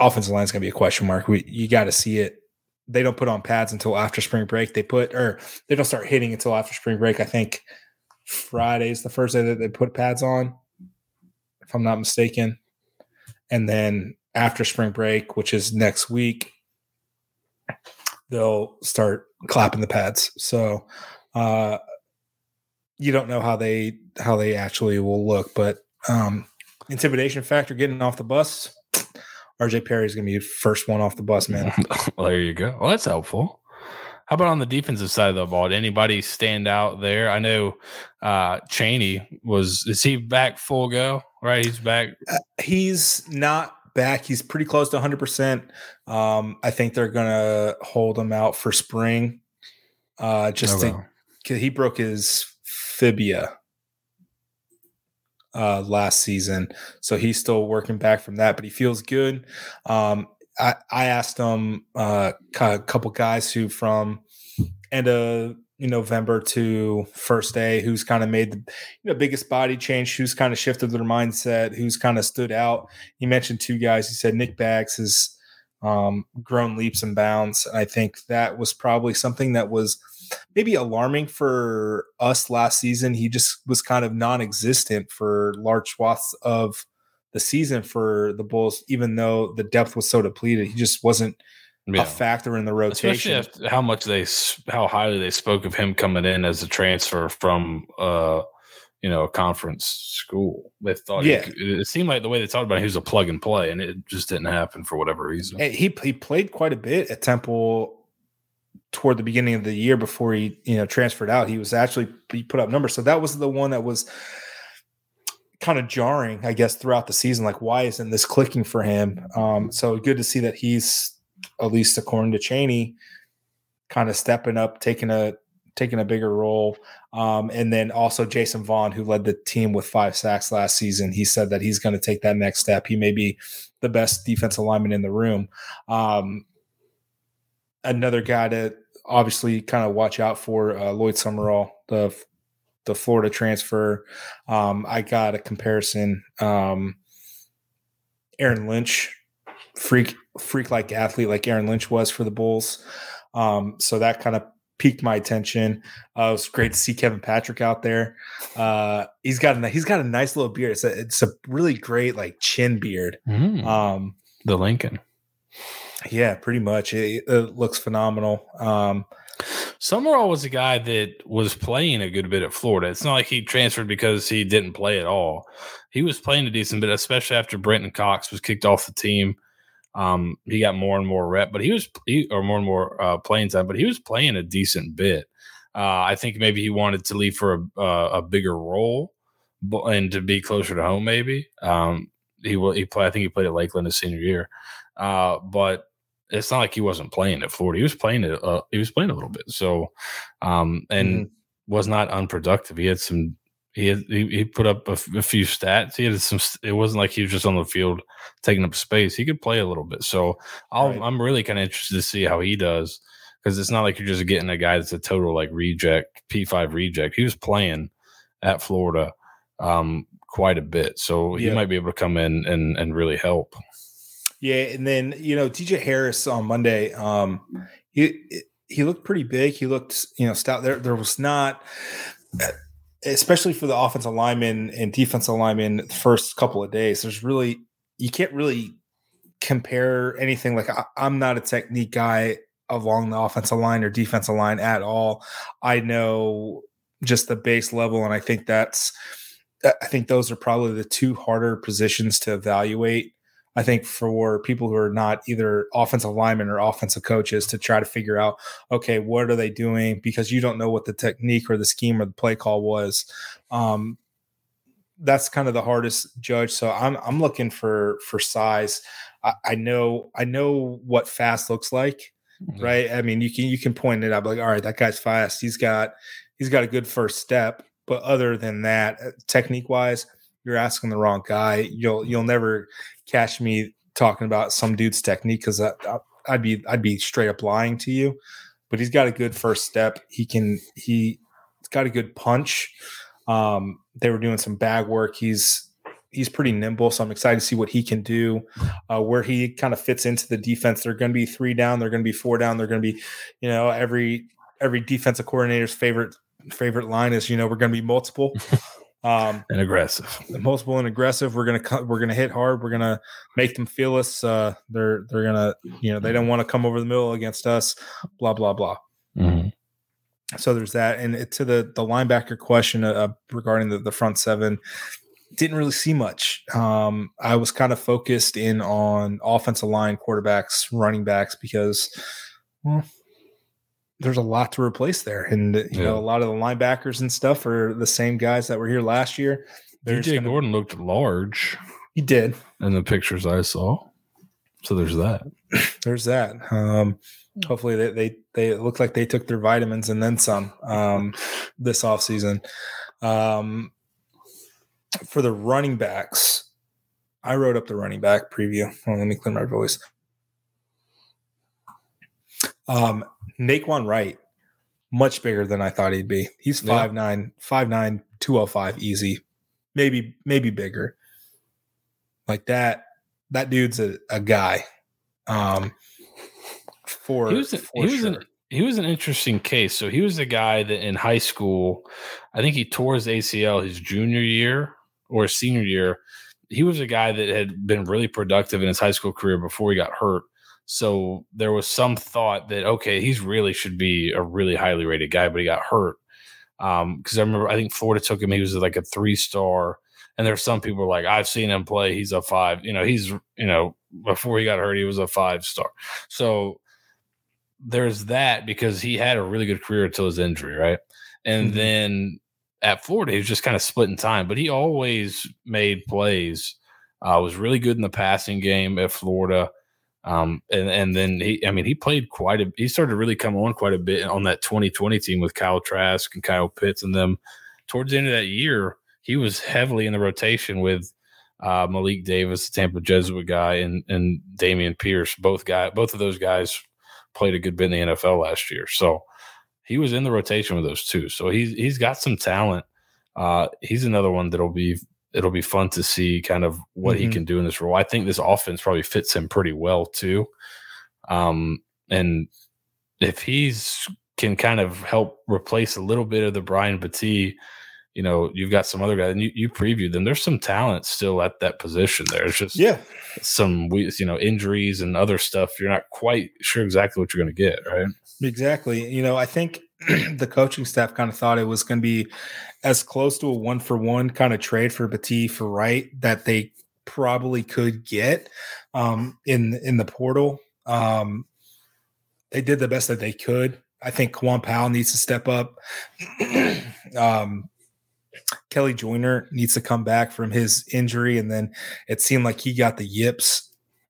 S1: offensive line is going to be a question mark. We, you got to see it. They don't put on pads until after spring break. They put or they don't start hitting until after spring break. I think Friday is the first day that they put pads on, if I'm not mistaken. And then after spring break, which is next week, they'll start clapping the pads. So uh, you don't know how they how they actually will look, but um, intimidation factor getting off the bus. RJ Perry is going to be first one off the bus, man. *laughs*
S2: well, there you go. Well, that's helpful. How about on the defensive side of the ball? Did anybody stand out there? I know uh Chaney was is he back full go? Right, he's back.
S1: Uh, he's not back. He's pretty close to 100%. Um, I think they're going to hold him out for spring. Uh, just oh, to, he broke his fibia uh, last season. So he's still working back from that, but he feels good. Um, I, I asked him uh, a couple guys who from end of November to first day, who's kind of made the you know biggest body change, who's kind of shifted their mindset, who's kind of stood out. He mentioned two guys. He said Nick Baggs has um, grown leaps and bounds. And I think that was probably something that was maybe alarming for us last season. He just was kind of non-existent for large swaths of the season for the Bulls, even though the depth was so depleted. He just wasn't yeah. a factor in the rotation.
S2: Especially how much they, how highly they spoke of him coming in as a transfer from, uh, you know, a conference school. They thought, yeah, he, it seemed like the way they talked about him, he was a plug and play, and it just didn't happen for whatever reason.
S1: He he played quite a bit at Temple toward the beginning of the year before he you know transferred out. He was actually he put up numbers, so that was the one that was kind of jarring, I guess, throughout the season. Like, why isn't this clicking for him? Um, so good to see that he's at least according to cheney kind of stepping up, taking a taking a bigger role. Um, and then also Jason Vaughn, who led the team with five sacks last season, he said that he's going to take that next step. He may be the best defensive lineman in the room. Um, another guy to obviously kind of watch out for uh, Lloyd Summerall, the the Florida transfer. Um, I got a comparison. Um, Aaron Lynch freak freak like athlete like Aaron Lynch was for the Bulls. Um, so that kind of piqued my attention. Uh, it was great to see Kevin Patrick out there. Uh, he's got a he's got a nice little beard. It's a it's a really great like chin beard.
S2: Mm, um, the Lincoln.
S1: Yeah, pretty much. It, it looks phenomenal. Um,
S2: Summerall was a guy that was playing a good bit at Florida. It's not like he transferred because he didn't play at all. He was playing a decent bit, especially after Brenton Cox was kicked off the team. Um, he got more and more rep, but he was he, or more and more uh, playing time, but he was playing a decent bit. Uh, I think maybe he wanted to leave for a, uh, a bigger role, and to be closer to home. Maybe um, he will. He play. I think he played at Lakeland his senior year, uh, but it's not like he wasn't playing at Florida. He was playing it. Uh, he was playing a little bit. So, um, and mm-hmm. was not unproductive. He had some he had, he, he put up a, f- a few stats. He had some. It wasn't like he was just on the field taking up space. He could play a little bit. So i am right. really kind of interested to see how he does because it's not like you're just getting a guy that's a total like reject P five reject. He was playing at Florida um, quite a bit, so he yeah. might be able to come in and and really help.
S1: Yeah, and then you know DJ Harris on Monday, um, he he looked pretty big. He looked you know stout. There there was not especially for the offensive lineman and defensive lineman the first couple of days, there's really you can't really compare anything. Like I, I'm not a technique guy along the offensive line or defensive line at all. I know just the base level, and I think that's I think those are probably the two harder positions to evaluate. I think for people who are not either offensive linemen or offensive coaches to try to figure out, okay, what are they doing? Because you don't know what the technique or the scheme or the play call was. Um, that's kind of the hardest judge. So I'm I'm looking for for size. I, I know I know what fast looks like, mm-hmm. right? I mean, you can you can point it out like, all right, that guy's fast. He's got he's got a good first step. But other than that, uh, technique wise, you're asking the wrong guy. You'll you'll never catch me talking about some dude's technique because I'd be I'd be straight up lying to you. But he's got a good first step. He can he has got a good punch. Um, they were doing some bag work. He's he's pretty nimble, so I'm excited to see what he can do. Uh, where he kind of fits into the defense. They're going to be three down. They're going to be four down. They're going to be, you know, every every defensive coordinator's favorite favorite line is, you know, we're going to be multiple. *laughs*
S2: Um, and aggressive,
S1: multiple and aggressive. We're gonna we're gonna hit hard. We're gonna make them feel us. Uh, they're they're gonna you know they don't want to come over the middle against us. Blah blah blah. Mm-hmm. So there's that. And to the the linebacker question uh, regarding the the front seven, didn't really see much. Um, I was kind of focused in on offensive line, quarterbacks, running backs because well, there's a lot to replace there, and you yeah. know a lot of the linebackers and stuff are the same guys that were here last year.
S2: DJ gonna, Gordon looked large.
S1: He did
S2: in the pictures I saw. So there's that. *clears throat*
S1: there's that. Um, hopefully they, they they look like they took their vitamins and then some um, *laughs* this off season. Um, for the running backs, I wrote up the running back preview. Oh, let me clear my voice. Um, Nay'Quan Wright, much bigger than I thought he'd be. He's 5'9, 5'9, 205 easy. Maybe, maybe bigger. Like that, that dude's a, a guy. Um for
S2: he was, a,
S1: for
S2: he was an he was an interesting case. So he was a guy that in high school, I think he tore his ACL his junior year or senior year. He was a guy that had been really productive in his high school career before he got hurt. So there was some thought that okay, he's really should be a really highly rated guy, but he got hurt. Um, because I remember I think Florida took him, he was like a three star. And there's some people like, I've seen him play, he's a five. You know, he's you know, before he got hurt, he was a five star. So there's that because he had a really good career until his injury, right? And mm-hmm. then at Florida, he was just kind of splitting time, but he always made plays. Uh, was really good in the passing game at Florida. Um, and and then he, I mean, he played quite a. He started to really come on quite a bit on that 2020 team with Kyle Trask and Kyle Pitts and them. Towards the end of that year, he was heavily in the rotation with uh, Malik Davis, the Tampa Jesuit guy, and and Dameon Pierce. Both guy, both of those guys played a good bit in the NFL last year. So he was in the rotation with those two. So he's he's got some talent. Uh, he's another one that'll be it'll be fun to see kind of what mm-hmm. he can do in this role. I think this offense probably fits him pretty well too. Um, and if he's can kind of help replace a little bit of the Brian Battie, you know, you've got some other guys, and you, you previewed them. There's some talent still at that position. There's just
S1: yeah
S2: some you know injuries and other stuff. You're not quite sure exactly what you're going to get, right?
S1: Exactly. You know, I think *clears throat* the coaching staff kind of thought it was going to be as close to a one for one kind of trade for Battie for Wright that they probably could get um, in in the portal. Um, they did the best that they could. I think K'Wan Powell needs to step up. *clears throat* um, Kelly Joyner needs to come back from his injury, and then it seemed like he got the yips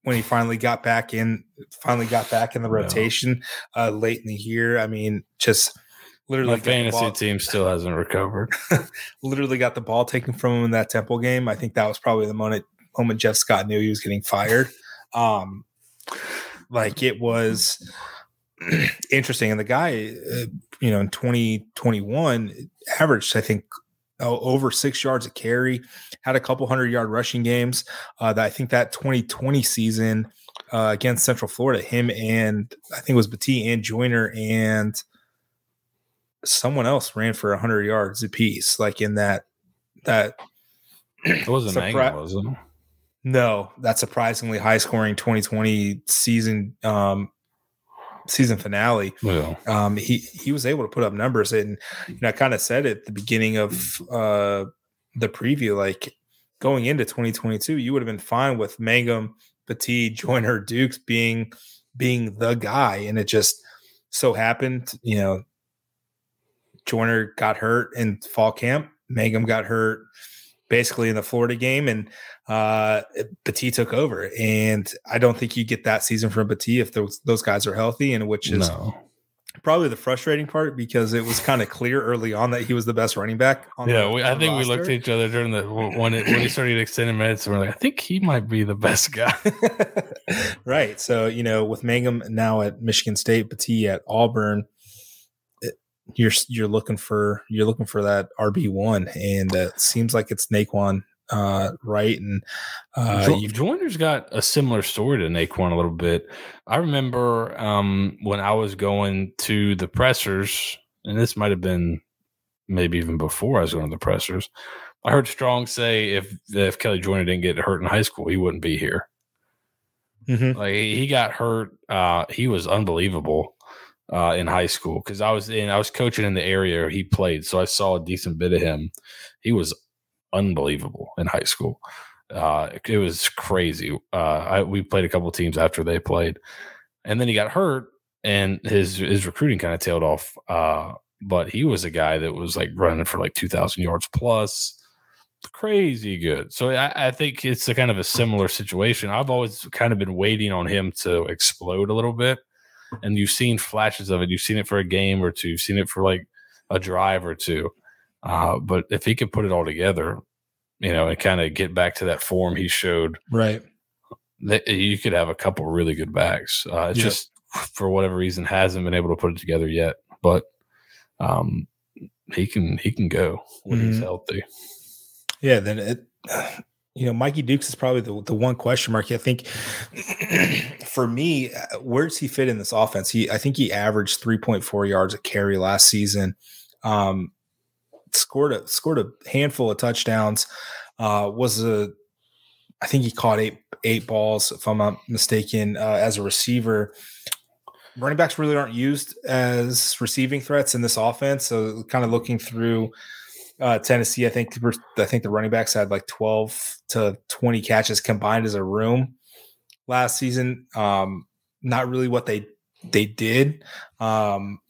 S1: when he finally got back in. Finally got back in the rotation uh, late in the year. I mean, just
S2: literally my fantasy team still hasn't recovered. *laughs*
S1: literally got the ball taken from him in that Temple game. I think that was probably the moment moment Jeff Scott knew he was getting fired. Um, like it was *clears throat* interesting, and the guy, uh, you know, in twenty twenty one averaged, I think. Over six yards a carry, had a couple hundred yard rushing games. Uh, that I think that 2020 season uh, against Central Florida, him and I think it was Battie and Joyner and someone else ran for 100 yards apiece, like in that that.
S2: It wasn't surpri- was it?
S1: No, that surprisingly high scoring 2020 season um, season finale.
S2: Well,
S1: um, he he was able to put up numbers, and you know I kind of said at the beginning of uh, the preview, like going into 2022, you would have been fine with Mangum Battie, Joyner, Dukes being being the guy, and it just so happened, you know, Joyner got hurt in fall camp. Mangum got hurt basically in the Florida game, and uh, Battie took over. And I don't think you get that season from Battie if those those guys are healthy, and which is no. probably the frustrating part because it was kind of clear early on that he was the best running back.
S2: yeah, we, I think roster. we looked at each other during the when it, when he started extending minutes, and we're like, I think he might be the best guy. *laughs*
S1: right. So you know, with Mangum now at Michigan State, Battie at Auburn you're you're looking for you're looking for that RB one, and it seems like it's Nay'Quan uh, right? And uh,
S2: jo- Joyner's got a similar story to Nay'Quan a little bit. I remember um, when I was going to the pressers, and this might have been maybe even before I was going to the pressers. I heard Strong say if if Kelly Joyner didn't get hurt in high school, he wouldn't be here. Mm-hmm. Like he got hurt, uh, he was unbelievable uh, in high school because I was in I was coaching in the area he played, so I saw a decent bit of him. He was unbelievable in high school. Uh, it was crazy. Uh, I, we played a couple teams after they played, and then he got hurt, and his his recruiting kind of tailed off. Uh, but he was a guy that was like running for like two thousand yards plus, crazy good. So I, I think it's a kind of a similar situation. I've always kind of been waiting on him to explode a little bit and you've seen flashes of it. You've seen it for a game or two. You've seen it for like a drive or two. Uh, but if he could put it all together, you know, and kind of get back to that form he showed,
S1: right?
S2: That you could have a couple really good backs. Uh, it's yep. just for whatever reason hasn't been able to put it together yet. But um, he can he can go when mm-hmm. he's healthy.
S1: Yeah, then it you know, Mikey Dukes is probably the, the one question mark. I think *clears throat* for me, uh, where does he fit in this offense? He, I think he averaged 3.4 yards a carry last season. Um, scored a scored a handful of touchdowns. Uh, was a, I think he caught eight eight balls, if I'm not mistaken, uh, as a receiver. Running backs really aren't used as receiving threats in this offense. So, kind of looking through uh, Tennessee, I think I think the running backs had like 12 to 20 catches combined as a room last season. Um, not really what they they did. Um,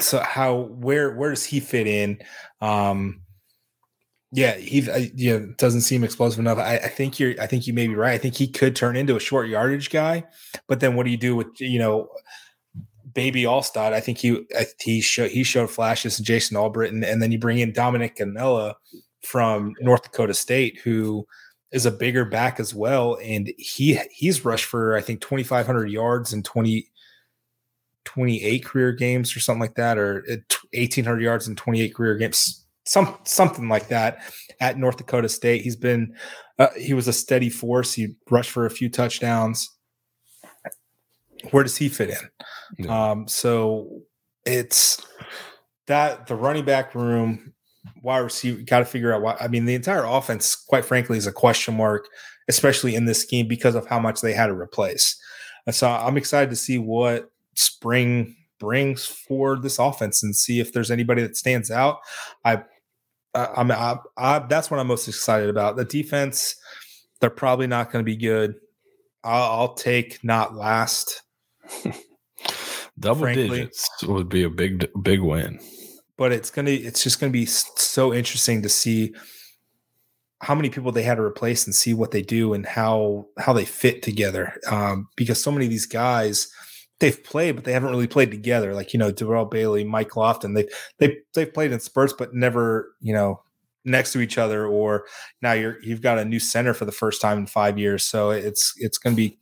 S1: so how where where does he fit in? Um, yeah, he uh, yeah doesn't seem explosive enough. I, I, think you're I think you may be right. I think he could turn into a short yardage guy, but then what do you do with you know baby Alstott, I think he he showed he showed flashes to Jason Albritton, and then you bring in Dominic Gonnella from North Dakota State, who is a bigger back as well, and he he's rushed for I think 2,500 yards in 20. 28 career games or something like that, or 1800 yards in 28 career games, some something like that at North Dakota State. He's been uh, he was a steady force. He rushed for a few touchdowns. Where does he fit in? Yeah. Um, so it's that the running back room, wide receiver, got to figure out why. I mean, the entire offense, quite frankly, is a question mark, especially in this scheme because of how much they had to replace. And so I'm excited to see what spring brings for this offense and see if there's anybody that stands out. I, I am I, I, that's what I'm most excited about. The defense, they're probably not going to be good. I'll, I'll take not last. *laughs*
S2: Double frankly. digits would be a big big win.
S1: But it's gonna it's just gonna be so interesting to see how many people they had to replace and see what they do and how how they fit together. Um, because so many of these guys they've played, but they haven't really played together. Like you know, Darrell Bailey, Mike Lofton, they they they've played in spurts, but never you know next to each other. Or now you're you've got a new center for the first time in five years, so it's it's going to be.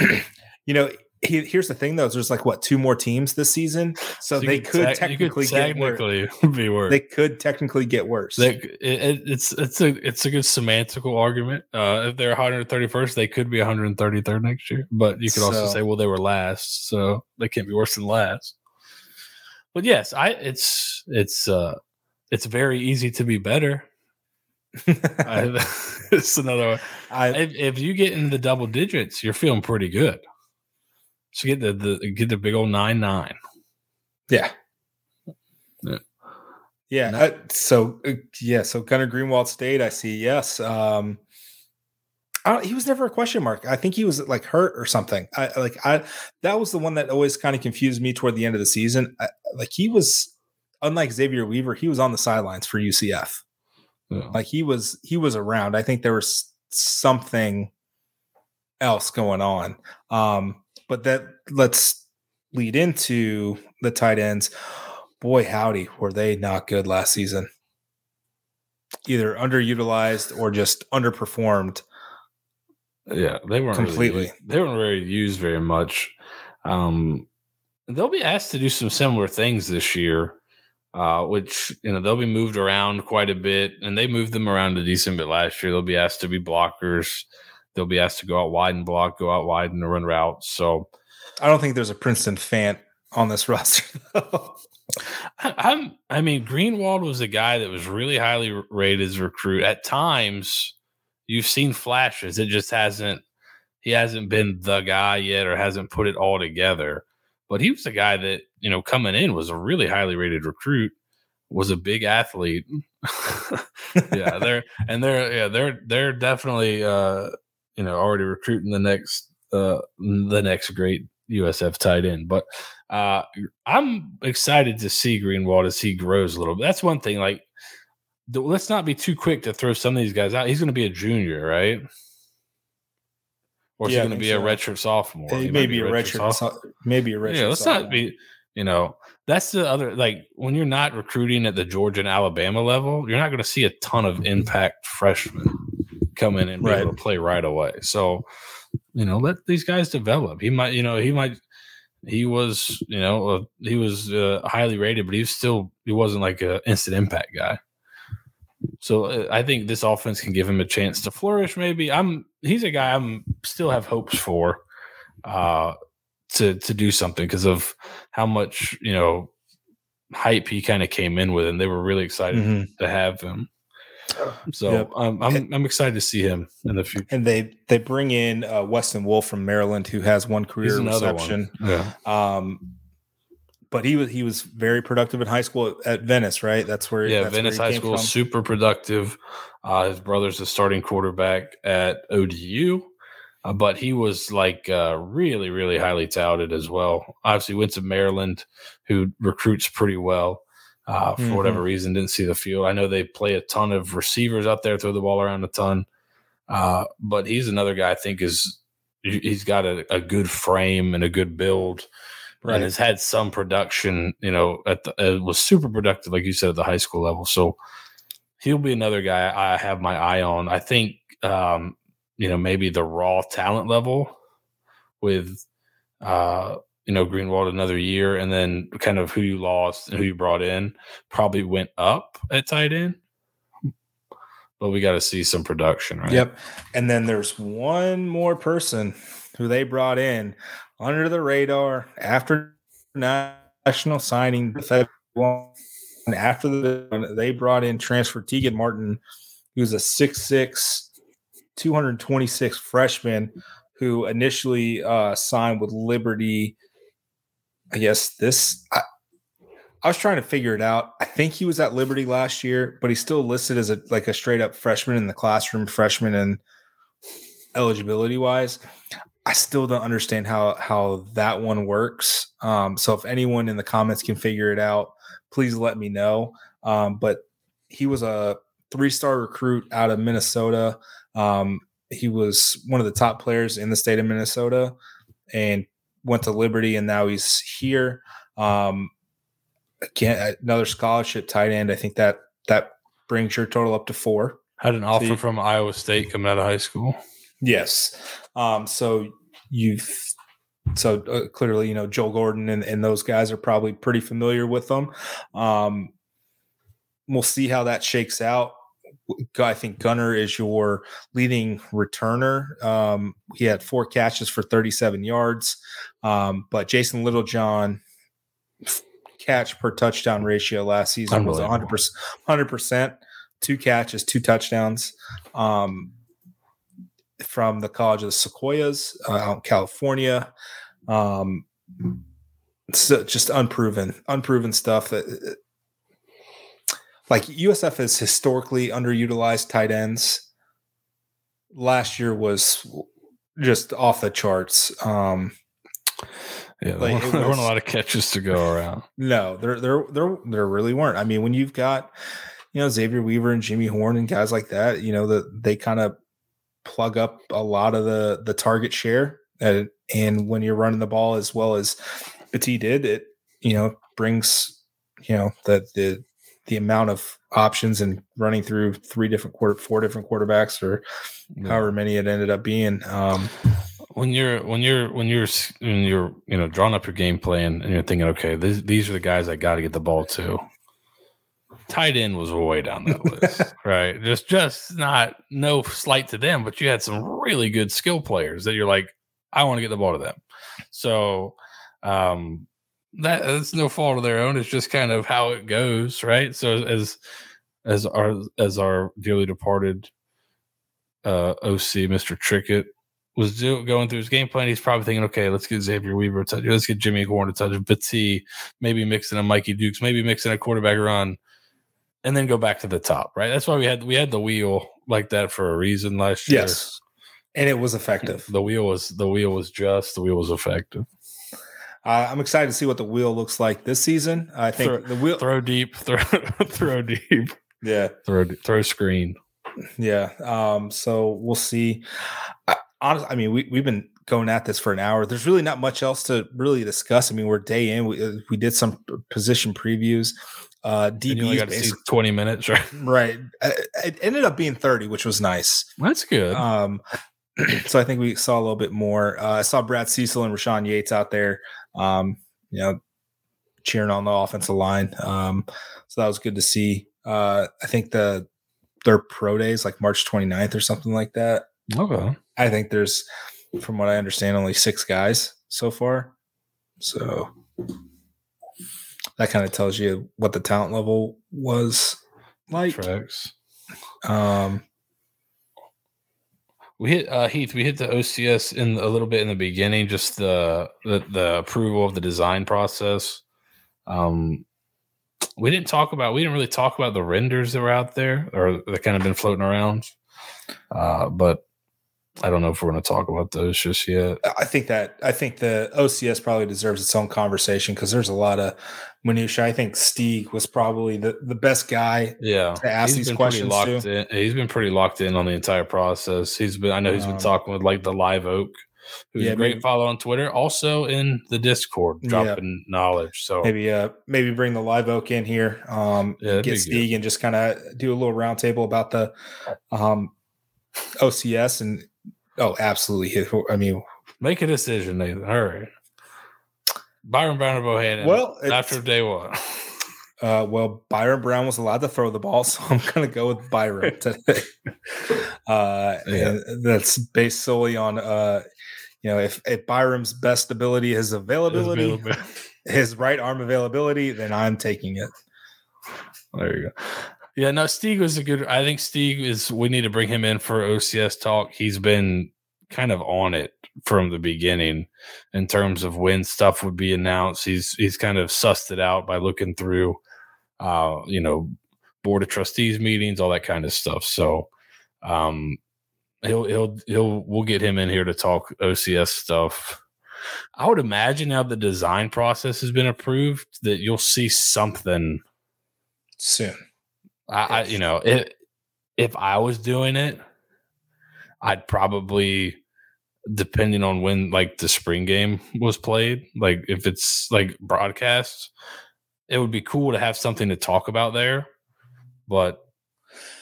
S1: *clears throat* you know, he, here's the thing though there's like what two more teams this season? So, so they could te- technically, could technically get worse. *laughs* be worse. they could technically get worse.
S2: They, it, it's it's a it's a good semantical argument. Uh if they're 131st they could be 133rd next year but you could also say well they were last so they can't be worse than last. But yes i it's it's uh it's very easy to be better. *laughs* I, *laughs* it's another one. I, if, if you get into the double digits you're feeling pretty good so get the, the get the big old nine nine.
S1: Yeah. Yeah. Yeah. Uh, so uh, yeah. So Gunnar Greenwald stayed. I see. Yes. Um, he was never a question mark. I think he was like hurt or something. I like I that was the one that always kind of confused me toward the end of the season. I, like he was unlike Xavier Weaver, he was on the sidelines for UCF. Yeah. Like he was he was around. I think there was something else going on. Um, but that let's lead into the tight ends. Boy, howdy, were they not good last season? Either underutilized or just underperformed.
S2: Yeah, they weren't completely. Really, they weren't really used very much. Um, they'll be asked to do some similar things this year uh, which you know they'll be moved around quite a bit, and they moved them around a decent bit last year. They'll be asked to be blockers. They'll be asked to go out wide and block, go out wide and run routes. So,
S1: I don't think there's a Princeton fan on this *laughs* roster.
S2: I, I'm. I mean, Greenwald was a guy that was really highly rated as a recruit. At times, you've seen flashes. It just hasn't. He hasn't been the guy yet, or hasn't put it all together. But he was a guy that you know, coming in was a really highly rated recruit, was a big athlete. *laughs* yeah, they're and they're yeah, they're they're definitely uh, you know, already recruiting the next uh the next great USF tight end. But uh I'm excited to see Greenwald as he grows a little bit. That's one thing. Like let's not be too quick to throw some of these guys out. He's gonna be a junior, right? Or is yeah, he going to be so. a redshirt sophomore?
S1: He, he may be a redshirt, redshirt maybe a redshirt.
S2: Yeah, let's sophomore. not be you know, that's the other like when you're not recruiting at the Georgia and Alabama level, you're not going to see a ton of impact freshmen come in and be right. able to play right away. So, you know, let these guys develop. He might, you know, he might. He was, you know, uh, he was uh, highly rated, but he was still he wasn't like an instant impact guy. So uh, I think this offense can give him a chance to flourish. Maybe I'm he's a guy I'm still have hopes for. Uh, to to do something because of how much you know hype he kind of came in with, and they were really excited mm-hmm. to have him. So yep. um, I'm I'm excited to see him in the future.
S1: And they they bring in uh, Weston Wolff from Maryland, who has one career reception. One. Yeah. Um, but he was he was very productive in high school at Venice, right? That's where
S2: yeah,
S1: that's
S2: Venice
S1: where
S2: High School, super productive. Uh, his brother's a starting quarterback at ODU. Uh, but he was like uh, really, really highly touted as well. Obviously, went to Maryland, who recruits pretty well. Uh, for mm-hmm. whatever reason, didn't see the field. I know they play a ton of receivers out there, throw the ball around a ton. Uh, but he's another guy I think is he's got a, a good frame and a good build, right. and has had some production. You know, at the, was super productive, like you said, at the high school level. So he'll be another guy I have my eye on. I think um, you know maybe the raw talent level with uh you know Greenwald another year and then kind of who you lost and who you brought in probably went up at tight end but we got to see some production right
S1: yep and then there's one more person who they brought in under the radar after national signing and after the they brought in transfer Tegan Martin who's a six six 226 freshman who initially uh, signed with Liberty. I guess this. I, I, was trying to figure it out. I think he was at Liberty last year, but he's still listed as a like a straight up freshman in the classroom, freshman and eligibility wise. I still don't understand how how that one works. Um, so if anyone in the comments can figure it out, please let me know. Um, but he was a three star recruit out of Minnesota. Um, he was one of the top players in the state of Minnesota and went to Liberty, and now he's here. Um, again, another scholarship tight end. I think that that brings your total up to four.
S2: Had an offer so you, from Iowa State coming out of high school.
S1: Yes. Um, so you've so uh, clearly, you know, Joe Gordon and, and those guys are probably pretty familiar with them. Um, we'll see how that shakes out. I think Gunnar is your leading returner. Um, he had four catches for 37 yards, um, but Jason Littlejohn catch per touchdown ratio last season was 100 percent, 100 percent, two catches, two touchdowns. Um, from the College of the Sequoias uh, out in California. Um, so just unproven, unproven stuff that like USF has historically underutilized tight ends. last year was just off the charts. Um,
S2: yeah, like, there, weren't, was, a lot of catches to go around.
S1: No, there, there, there, there really weren't. I mean, when you've got, you know, Xavier Weaver and Jimmy Horn and guys like that, you know, that they kind of plug up a lot of the the target share. And, and when you're running the ball as well as Petit did, it you know brings you know that the the amount of options and running through three different quarter four different quarterbacks or yeah. however many it ended up being. Um,
S2: when you're when you're when you're when you're you know drawing up your game plan and you're thinking, okay, this, these are the guys I got to get the ball to. Tight end was way down that list, *laughs* right? Just just not no slight to them, but you had some really good skill players that you're like, I want to get the ball to them. So um that that's no fault of their own. It's just kind of how it goes, right? So as as our as our dearly departed uh, OC, Mister Trickett, was do, going through his game plan, he's probably thinking, okay, let's get Xavier Weaver a touch, let's get Jimmy Horn a touch, Petit, maybe mixing a Mikey Dukes, maybe mixing a quarterback run, and then go back to the top, right? That's why we had we had the wheel like that for a reason last year. Yes,
S1: and it was effective.
S2: The wheel was the wheel was just the wheel was effective.
S1: Uh, I'm excited to see what the wheel looks like this season. I think
S2: throw,
S1: the wheel
S2: throw deep, *laughs* throw throw deep.
S1: Yeah,
S2: throw throw screen.
S1: Yeah. Um. So we'll see. I, honestly, I mean, we we've been going at this for an hour. There's really not much else to really discuss. I mean, we're day in. We uh, we did some position previews. Uh, DB
S2: got to 20 minutes, *laughs* right?
S1: Right. Uh, it ended up being 30, which was nice.
S2: That's good.
S1: Um, *clears throat* so I think we saw a little bit more. Uh, I saw Brad Cecil and Rashawn Yates out there um, you know, cheering on the offensive line. Um, so that was good to see. Uh, I think the their pro days like March 29th or something like that.
S2: Okay.
S1: I think there's, from what I understand, only six guys so far. So that kind of tells you what the talent level was like.
S2: Tracks. Um, we hit uh, Heath. We hit the OCS in a little bit in the beginning, just the the, the approval of the design process. Um, we didn't talk about. We didn't really talk about the renders that were out there or that kind of been floating around. Uh, but I don't know if we're going to talk about those just yet.
S1: I think that I think the OCS probably deserves its own conversation because there's a lot of minutia. I think Stieg was probably the, the best guy.
S2: Yeah,
S1: to ask these questions
S2: locked to. In. He's been pretty locked in on the entire process. He's been. I know he's been um, talking with like the Live Oak, who's yeah, a great maybe, follow on Twitter, also in the Discord, dropping yeah. knowledge. So
S1: maybe uh maybe bring the Live Oak in here. Um, yeah, get Stieg good. and just kind of do a little roundtable about the um OCS and Oh, absolutely. I mean,
S2: make a decision, Nathan. Hurry. Byrum Brown or Bohanon?
S1: Well,
S2: after day one. *laughs*
S1: Uh, well, Byrum Brown was allowed to throw the ball, *laughs* so I'm going to go with Byron *laughs* today. uh, yeah. and that's based solely on, uh, you know, if, if Byrum's best ability is availability, his, availability. his right arm availability, then I'm taking it.
S2: There you go. Yeah, no, Stieg was a good. I think Stieg is. We need to bring him in for OCS talk. He's been kind of on it from the beginning in terms of when stuff would be announced. He's he's kind of sussed it out by looking through, uh, you know, board of trustees meetings, all that kind of stuff. So, um, he'll he'll he'll we'll get him in here to talk OCS stuff. I would imagine now the design process has been approved that you'll see something
S1: soon.
S2: I, I you know, if if I was doing it, I'd probably depending on when like the spring game was played, like if it's like broadcast, it would be cool to have something to talk about there. But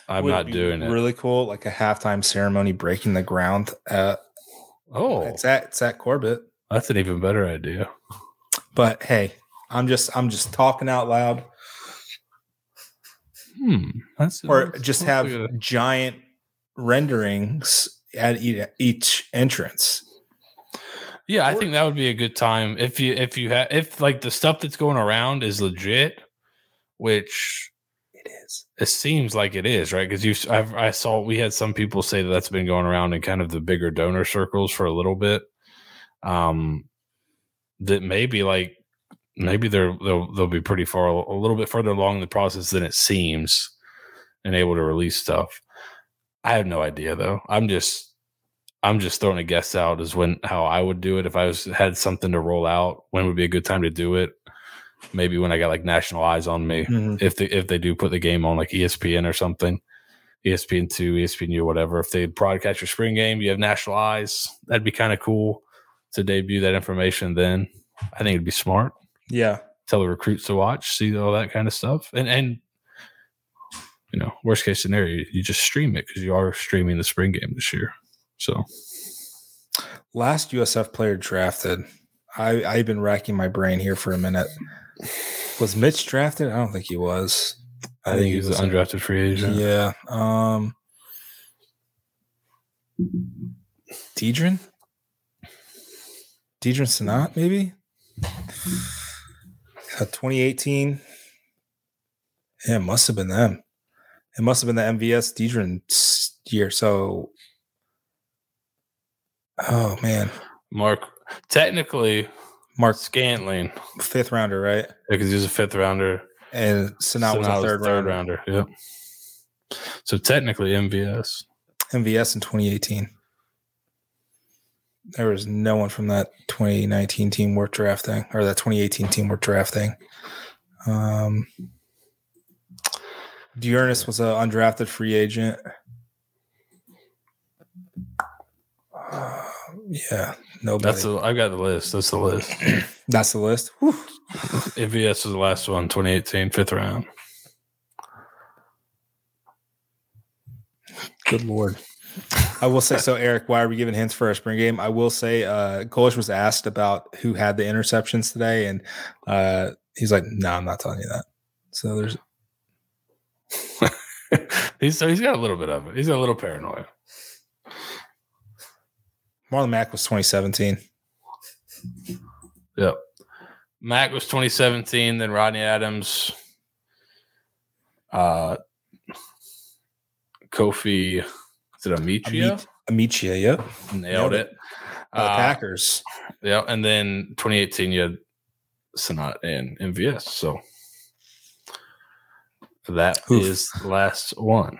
S2: I'm would not doing
S1: really
S2: it.
S1: Really cool, like a halftime ceremony breaking the ground. At,
S2: oh,
S1: it's at it's at Corbett.
S2: That's an even better idea.
S1: But hey, I'm just I'm just talking out loud.
S2: Hmm. That's
S1: or that's just have good. giant renderings at each entrance.
S2: Yeah, I think that would be a good time if you if you have if like the stuff that's going around is legit, which
S1: it is.
S2: It seems like it is, right? Because you, I saw we had some people say that that's been going around in kind of the bigger donor circles for a little bit. Um, that maybe like maybe they're they'll they'll be pretty far a little bit further along the process than it seems and able to release stuff I have no idea though. I'm just I'm just throwing a guess out as when how I would do it if I was had something to roll out. When would be a good time to do it? Maybe when I got like national eyes on me. Mm-hmm. If they if they do put the game on like ESPN or something, ESPN two, ESPN U, whatever. If they broadcast your spring game, you have national eyes. That'd be kind of cool to debut that information. Then I think it'd be smart.
S1: Yeah,
S2: tell the recruits to watch, see all that kind of stuff, and and you know, worst case scenario, you just stream it because you are streaming the spring game this year. So,
S1: last USF player drafted, I I've been racking my brain here for a minute. Was Mitch drafted? I don't think he was.
S2: I, I think, think he was, an undrafted free agent.
S1: Yeah. Um Deadrin? Deadrin Senat, maybe? Uh, 2018. Yeah, it must have been them. It must have been the MVS Deadrin year. So, oh man,
S2: Mark. Technically,
S1: Mark
S2: Scantling,
S1: fifth rounder, right?
S2: Yeah, because he was a fifth rounder,
S1: and now was a third, third
S2: rounder. rounder. Yep. So technically, MVS.
S1: MVS in 2018. There was no one from that 2019 team worth drafting, or that 2018 team worth drafting. Um, D'Ernest was an undrafted free agent. Uh, *sighs* yeah, no.
S2: That's the, I got the list. That's the list. *clears throat*
S1: That's the list.
S2: MVS was the last one, 2018, fifth round.
S1: Good lord. I will say so, Eric. Why are we giving hints for our spring game? I will say, uh, Golesh was asked about who had the interceptions today, and uh, he's like, "No, nah, I'm not telling you that." So there's *laughs*
S2: he's so he's got a little bit of it. He's got a little paranoia.
S1: Marlon Mack was 2017.
S2: Yep. Mack was 2017. Then Rodney Adams, uh, Kofi, is it Amichia?
S1: Amichia, yep.
S2: Nailed, Nailed it. it.
S1: Uh, Packers.
S2: Yeah. And then 2018, you had Senat and MVS. So that Oof. is the last one.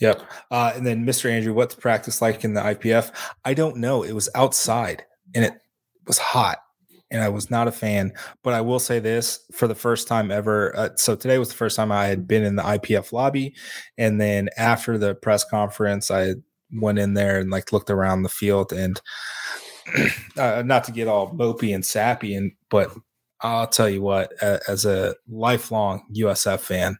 S1: Yep. Uh, and then Mr. Andrew, what's practice like in the IPF? I don't know. It was outside and it was hot and I was not a fan. But I will say this for the first time ever. Uh, so today was the first time I had been in the IPF lobby. And then after the press conference, I went in there and like looked around the field and *clears throat* uh, not to get all mopey and sappy and but I'll tell you what, as a lifelong USF fan,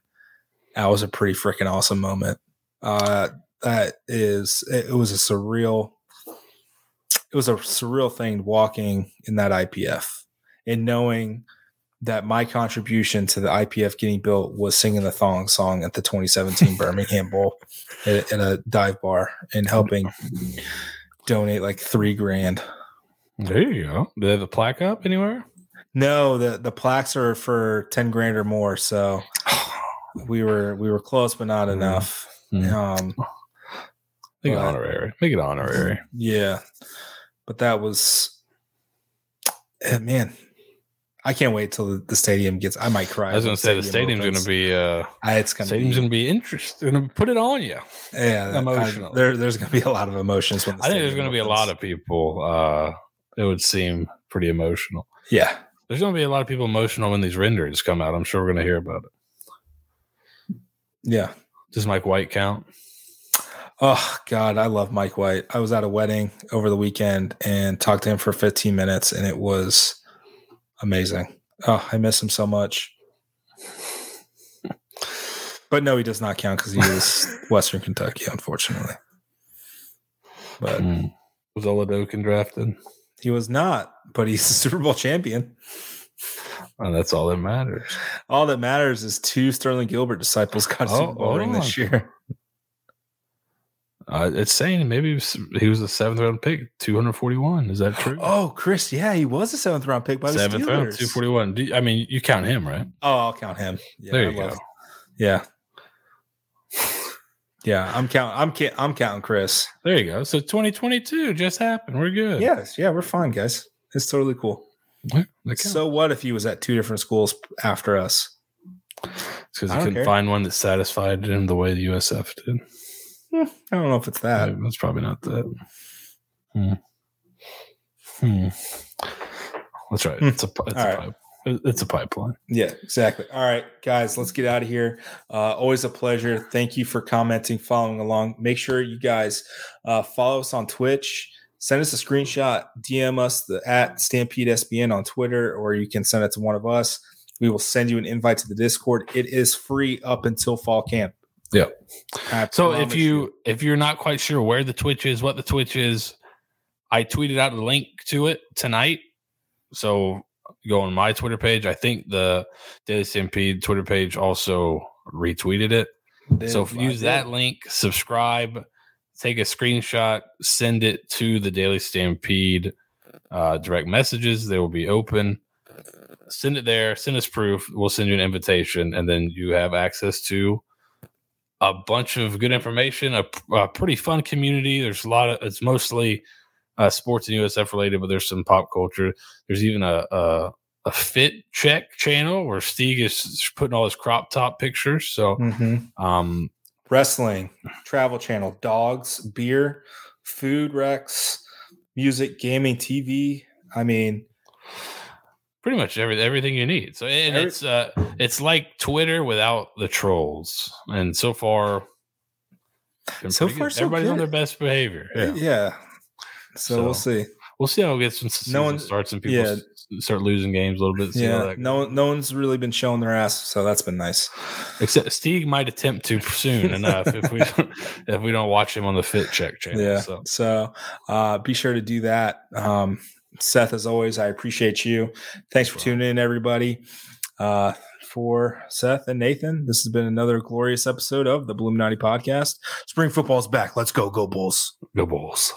S1: that was a pretty freaking awesome moment. Uh, that is, it was a surreal, it was a surreal thing walking in that IPF and knowing that my contribution to the IPF getting built was singing the thong song at the 2017 *laughs* Birmingham Bowl at, at a dive bar and helping donate like three grand.
S2: There you go. Do they have a plaque up anywhere?
S1: No, the the plaques are for ten grand or more. So *sighs* we were we were close, but not mm-hmm. enough. Mm-hmm. Um,
S2: Make it honorary. Make it honorary.
S1: Yeah, but that was, eh, man. I can't wait till the, stadium gets. I might cry.
S2: I was going to say the stadium's going to be. Uh,
S1: it's going to
S2: stadium's going to be interesting. Going to put it on you.
S1: Yeah, emotional. There, there's going to be a lot of emotions.
S2: I think there's going to be a lot of people. Uh, it would seem pretty emotional.
S1: Yeah,
S2: there's going to be a lot of people emotional when these renderings come out. I'm sure we're going to hear about it.
S1: Yeah.
S2: Does Mike White count?
S1: Oh God, I love Mike White. I was at a wedding over the weekend and talked to him for 15 minutes, and it was amazing. Oh, I miss him so much. But no, he does not count because he is *laughs* Western Kentucky, unfortunately. But mm.
S2: was Oladokun drafted?
S1: He was not, but he's a *laughs* Super Bowl champion.
S2: And that's all that matters.
S1: All that matters is two Sterling Gilbert disciples got a oh, Super Bowl ring this year. *laughs*
S2: Uh, it's saying maybe he was, he was a seventh round pick, 241. Is that true?
S1: Oh, Chris, yeah, he was a seventh round pick by the seventh Steelers. round,
S2: 241. You, I mean, you count him, right?
S1: Oh, I'll count him.
S2: Yeah, there you I go.
S1: Yeah. Yeah, I'm counting. I'm I'm counting Chris.
S2: There you go. So 2022 just happened. We're good.
S1: Yes, yeah, we're fine, guys. It's totally cool. so what if he was at two different schools after us?
S2: because he couldn't care. find one that satisfied him the way the USF did.
S1: Hmm, I don't know if it's that.
S2: It's probably not that. Hmm. Hmm. That's right. Hmm. It's a, it's a right. It's a pipeline.
S1: Yeah, exactly. All right, guys, let's get out of here. Uh, always a pleasure. Thank you for commenting, following along. Make sure you guys uh, follow us on Twitch. Send us a screenshot, DM us the at Stampede SBN on Twitter, or you can send it to one of us. We will send you an invite to the Discord. It is free up until fall camp.
S2: Yeah. So if you, you if you're not quite sure where the Twitch is, what the Twitch is, I tweeted out a link to it tonight. So go on my Twitter page. I think the Daily Stampede Twitter page also retweeted it. Did, so use that link, subscribe, take a screenshot, send it to the Daily Stampede uh, direct messages. They will be open. Send it there. Send us proof. We'll send you an invitation, and then you have access to a bunch of good information. A, a pretty fun community. There's a lot of. It's mostly uh, sports and USF related, but there's some pop culture. There's even a, a, a fit check channel where Steve is putting all his crop top pictures. So, mm-hmm. um,
S1: wrestling, travel channel, dogs, beer, food wrecks, music, gaming, TV. I mean,
S2: pretty much every, everything you need. So, and every, it's uh, it's like Twitter without the trolls. And so far,
S1: so far, so
S2: everybody's
S1: good.
S2: on their best behavior.
S1: Yeah. yeah. So, so, we'll see.
S2: We'll see how it gets when no one starts and people yeah. start losing games a little bit.
S1: Yeah, no, no one's really been showing their ass, so that's been nice.
S2: Except Steve might attempt to soon enough if we *laughs* if we don't watch him on the Fit Check channel.
S1: Yeah, so,
S2: so
S1: uh, be sure to do that. Um, Seth, as always, I appreciate you. Thanks for tuning in, everybody. Uh, for Seth and Nathan, this has been another glorious episode of the Illuminati Podcast. Spring football's back. Let's go, go Bulls.
S2: Go Bulls.